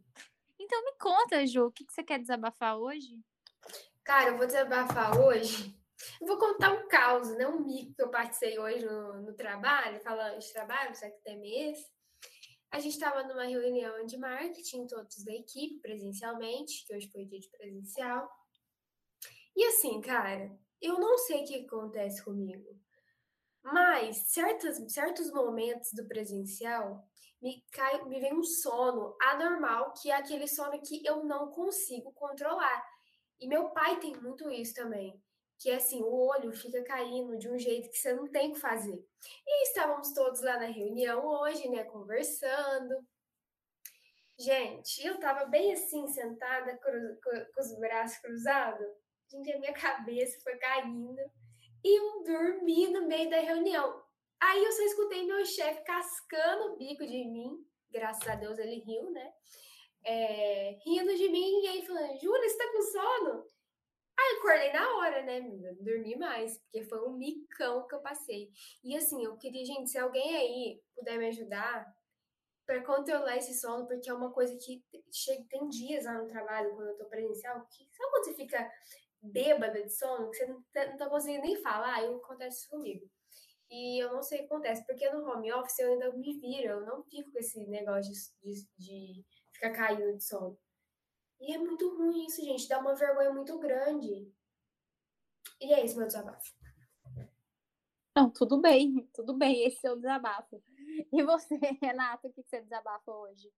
[SPEAKER 1] Então, me conta, Ju, o que, que você quer desabafar hoje?
[SPEAKER 2] Cara, eu vou desabafar hoje. Eu vou contar um caos, né? Um mico que eu participei hoje no, no trabalho, falando de trabalho, só que tem mês. A gente estava numa reunião de marketing, todos da equipe, presencialmente, que hoje foi dia de presencial. E assim, cara, eu não sei o que acontece comigo, mas certos, certos momentos do presencial me, cai, me vem um sono anormal, que é aquele sono que eu não consigo controlar. E meu pai tem muito isso também que assim, o olho fica caindo de um jeito que você não tem o que fazer. E estávamos todos lá na reunião hoje, né, conversando. Gente, eu tava bem assim, sentada, cru, com os braços cruzados. Gente, a minha (laughs) cabeça foi caindo. E eu dormi no meio da reunião. Aí eu só escutei meu chefe cascando o bico de mim. Graças a Deus ele riu, né? É, rindo de mim e aí falando, Júlia, você tá com sono? Aí eu acordei na hora, né, dormi mais, porque foi um micão que eu passei. E assim, eu queria, gente, se alguém aí puder me ajudar para controlar esse sono, porque é uma coisa que chega, tem dias lá no trabalho, quando eu tô presencial, que sabe quando você fica bêbada de sono, que você não tá, não tá conseguindo nem falar, aí acontece isso comigo. E eu não sei o que acontece, porque no home office eu ainda me viro, eu não fico com esse negócio de, de, de ficar caindo de sono. E é muito ruim isso, gente. Dá uma vergonha muito grande. E é isso, meu desabafo.
[SPEAKER 1] Não, tudo bem, (laughs) tudo bem. Esse é o desabafo. E você, (laughs) Renata, o que você desabafa hoje?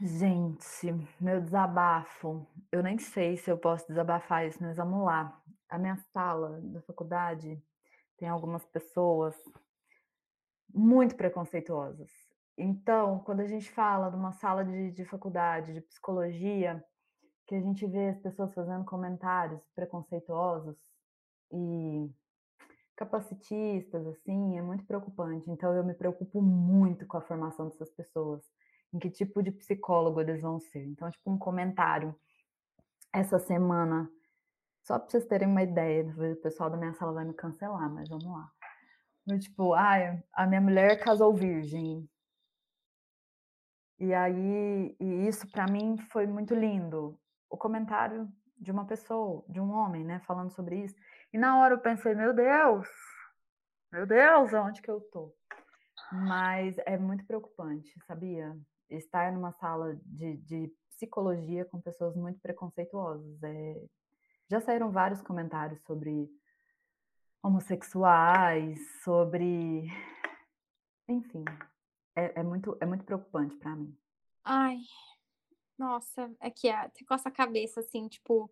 [SPEAKER 3] Gente, meu desabafo. Eu nem sei se eu posso desabafar isso, mas vamos lá. A minha sala da faculdade tem algumas pessoas muito preconceituosas. Então, quando a gente fala de uma sala de, de faculdade de psicologia, que a gente vê as pessoas fazendo comentários preconceituosos e capacitistas, assim, é muito preocupante. Então, eu me preocupo muito com a formação dessas pessoas, em que tipo de psicólogo eles vão ser. Então, tipo, um comentário essa semana, só para vocês terem uma ideia, o pessoal da minha sala vai me cancelar, mas vamos lá. tipo, ah, a minha mulher casou virgem. E aí, e isso para mim foi muito lindo. O comentário de uma pessoa, de um homem, né, falando sobre isso. E na hora eu pensei, meu Deus, meu Deus, aonde que eu tô? Mas é muito preocupante, sabia? Estar numa sala de, de psicologia com pessoas muito preconceituosas. É... Já saíram vários comentários sobre homossexuais, sobre. Enfim, é, é muito, é muito preocupante para mim.
[SPEAKER 1] Ai, nossa, é que é, com essa cabeça assim, tipo,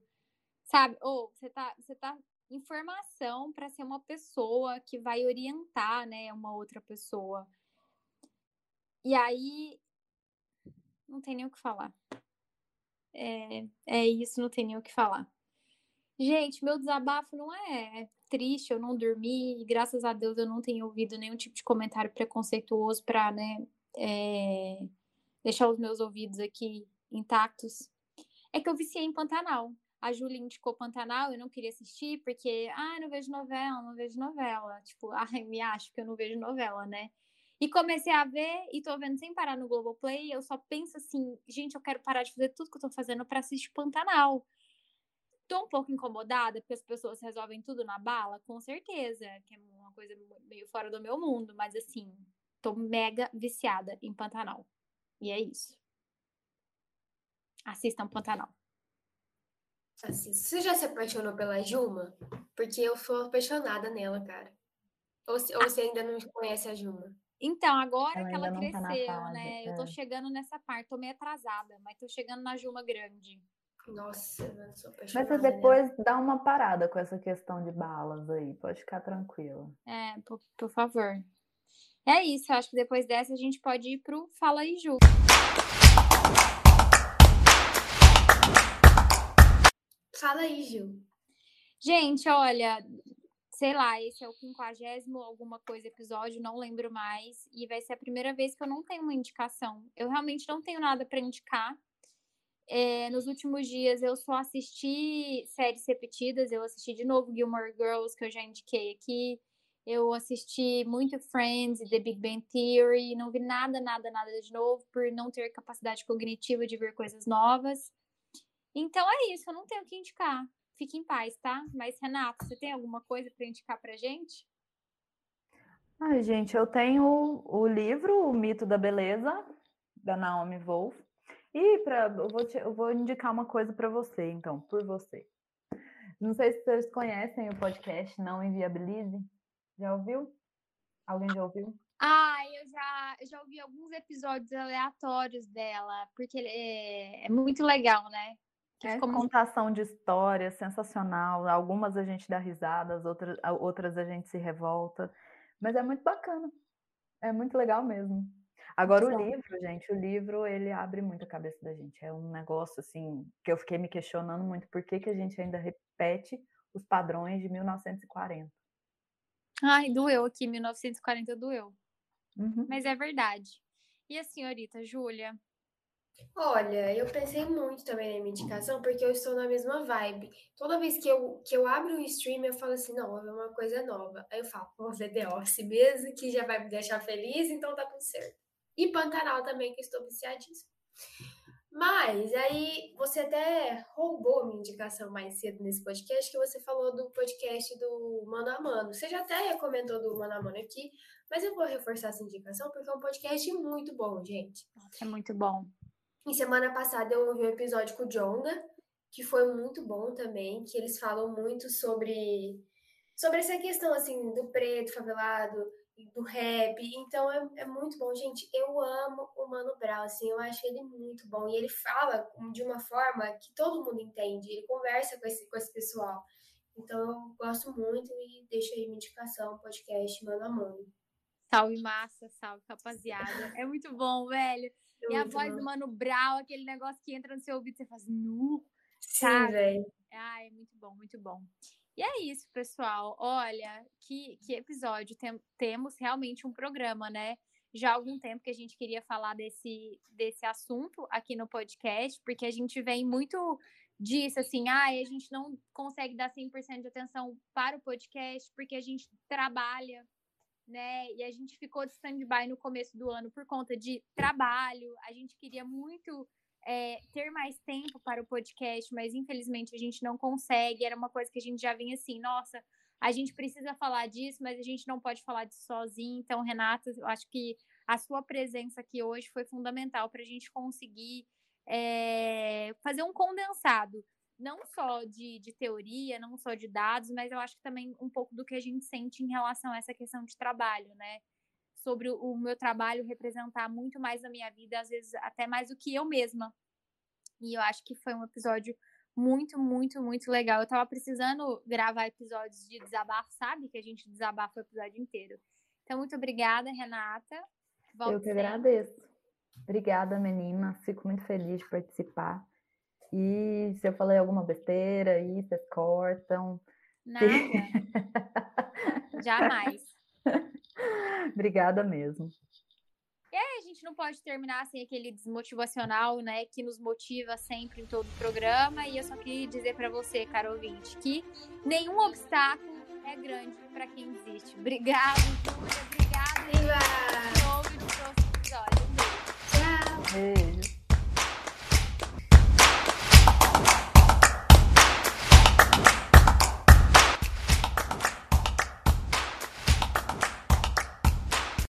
[SPEAKER 1] sabe? Ou você tá, você tá informação para ser uma pessoa que vai orientar, né, uma outra pessoa. E aí não tem nem o que falar. É, é isso, não tem nem o que falar. Gente, meu desabafo não é triste, eu não dormi, e graças a Deus eu não tenho ouvido nenhum tipo de comentário preconceituoso para, né, é, deixar os meus ouvidos aqui intactos. É que eu viciei em Pantanal. A Júlia indicou Pantanal, eu não queria assistir, porque, ah, não vejo novela, não vejo novela. Tipo, (laughs) ai, me acho que eu não vejo novela, né? E comecei a ver e tô vendo sem parar no Globoplay. Eu só penso assim, gente, eu quero parar de fazer tudo que eu tô fazendo para assistir Pantanal. Tô um pouco incomodada porque as pessoas resolvem tudo na bala, com certeza, que é uma coisa meio fora do meu mundo, mas assim, tô mega viciada em Pantanal. E é isso. Assistam Pantanal.
[SPEAKER 2] Assim, você já se apaixonou pela Juma? Porque eu sou apaixonada nela, cara. Ou, ou você ainda não conhece a Juma?
[SPEAKER 1] Então, agora ela que ela tá cresceu, tá né? É. Eu tô é. chegando nessa parte, tô meio atrasada, mas tô chegando na Juma grande.
[SPEAKER 2] Nossa, eu sou apaixonada.
[SPEAKER 3] Mas depois nela. dá uma parada com essa questão de balas aí, pode ficar tranquila.
[SPEAKER 1] É, por, por favor. É isso, acho que depois dessa a gente pode ir pro Fala aí, Ju.
[SPEAKER 2] Fala aí, Ju.
[SPEAKER 1] Gente, olha, sei lá, esse é o quinquagésimo alguma coisa episódio, não lembro mais. E vai ser a primeira vez que eu não tenho uma indicação. Eu realmente não tenho nada para indicar. É, nos últimos dias eu só assisti séries repetidas. Eu assisti de novo Gilmore Girls, que eu já indiquei aqui. Eu assisti muito Friends e The Big Bang Theory. Não vi nada, nada, nada de novo, por não ter capacidade cognitiva de ver coisas novas. Então é isso, eu não tenho o que indicar. Fique em paz, tá? Mas, Renato, você tem alguma coisa para indicar pra gente?
[SPEAKER 3] Ai, gente, eu tenho o livro O Mito da Beleza, da Naomi Wolf. E pra, eu, vou te, eu vou indicar uma coisa para você, então, por você. Não sei se vocês conhecem o podcast Não Inviabilize. Já ouviu? Alguém já ouviu?
[SPEAKER 1] Ah, eu já, eu já ouvi alguns episódios aleatórios dela, porque é, é muito legal, né?
[SPEAKER 3] É como... contação de histórias sensacional. Algumas a gente dá risadas, outras, outras a gente se revolta. Mas é muito bacana. É muito legal mesmo. Agora o livro, gente, o livro ele abre muito a cabeça da gente. É um negócio assim que eu fiquei me questionando muito por que, que a gente ainda repete os padrões de 1940.
[SPEAKER 1] Ai, doeu aqui, 1940 doeu. Uhum. Mas é verdade. E a senhorita Júlia?
[SPEAKER 2] Olha, eu pensei muito também na minha indicação, porque eu estou na mesma vibe. Toda vez que eu, que eu abro o stream, eu falo assim, não, vou ver uma coisa nova. Aí eu falo, vou ver The Office mesmo, que já vai me deixar feliz, então tá tudo certo. E Pantanal também, que estou viciadíssimo. Mas aí você até roubou minha indicação mais cedo nesse podcast, que você falou do podcast do Mano a Mano. Você já até comentou do Mano a Mano aqui, mas eu vou reforçar essa indicação porque é um podcast muito bom, gente.
[SPEAKER 1] É muito bom.
[SPEAKER 2] E semana passada eu ouvi um episódio com o Jonga, que foi muito bom também, que eles falam muito sobre sobre essa questão assim do preto favelado, do rap. Então é, é muito bom, gente. Eu amo o Mano Brown, assim, eu acho ele muito bom. E ele fala de uma forma que todo mundo entende. Ele conversa com esse, com esse pessoal. Então eu gosto muito e deixo aí minha indicação, podcast Mano a Mano.
[SPEAKER 1] Salve massa, salve rapaziada. É muito bom, velho. É e a voz bom. do Mano Brown, aquele negócio que entra no seu ouvido, você faz nu.
[SPEAKER 2] Sim, velho.
[SPEAKER 1] Ah, é muito bom, muito bom. E é isso, pessoal. Olha, que, que episódio. Tem, temos realmente um programa, né? Já há algum tempo que a gente queria falar desse, desse assunto aqui no podcast, porque a gente vem muito disso, assim, ah, a gente não consegue dar 100% de atenção para o podcast, porque a gente trabalha, né? E a gente ficou de stand-by no começo do ano por conta de trabalho. A gente queria muito é, ter mais tempo para o podcast, mas infelizmente a gente não consegue. Era uma coisa que a gente já vinha assim, nossa, a gente precisa falar disso, mas a gente não pode falar disso sozinho. Então, Renata, eu acho que a sua presença aqui hoje foi fundamental para a gente conseguir é, fazer um condensado, não só de, de teoria, não só de dados, mas eu acho que também um pouco do que a gente sente em relação a essa questão de trabalho, né? Sobre o meu trabalho representar muito mais a minha vida, às vezes até mais do que eu mesma. E eu acho que foi um episódio muito, muito, muito legal. Eu tava precisando gravar episódios de desabafo, sabe? Que a gente desabafa o episódio inteiro. Então, muito obrigada, Renata.
[SPEAKER 3] Volto eu que sempre. agradeço. Obrigada, menina. Fico muito feliz de participar. E se eu falei alguma besteira aí, vocês cortam.
[SPEAKER 1] Nada. (laughs) Jamais. (laughs) (laughs)
[SPEAKER 3] Obrigada mesmo.
[SPEAKER 1] E aí, a gente não pode terminar sem aquele desmotivacional, né, que nos motiva sempre em todo o programa. E eu só queria dizer para você, caro ouvinte, que nenhum obstáculo é grande para quem existe. Obrigada, Júlia. Obrigada.
[SPEAKER 2] Viva! Tchau. Beijo.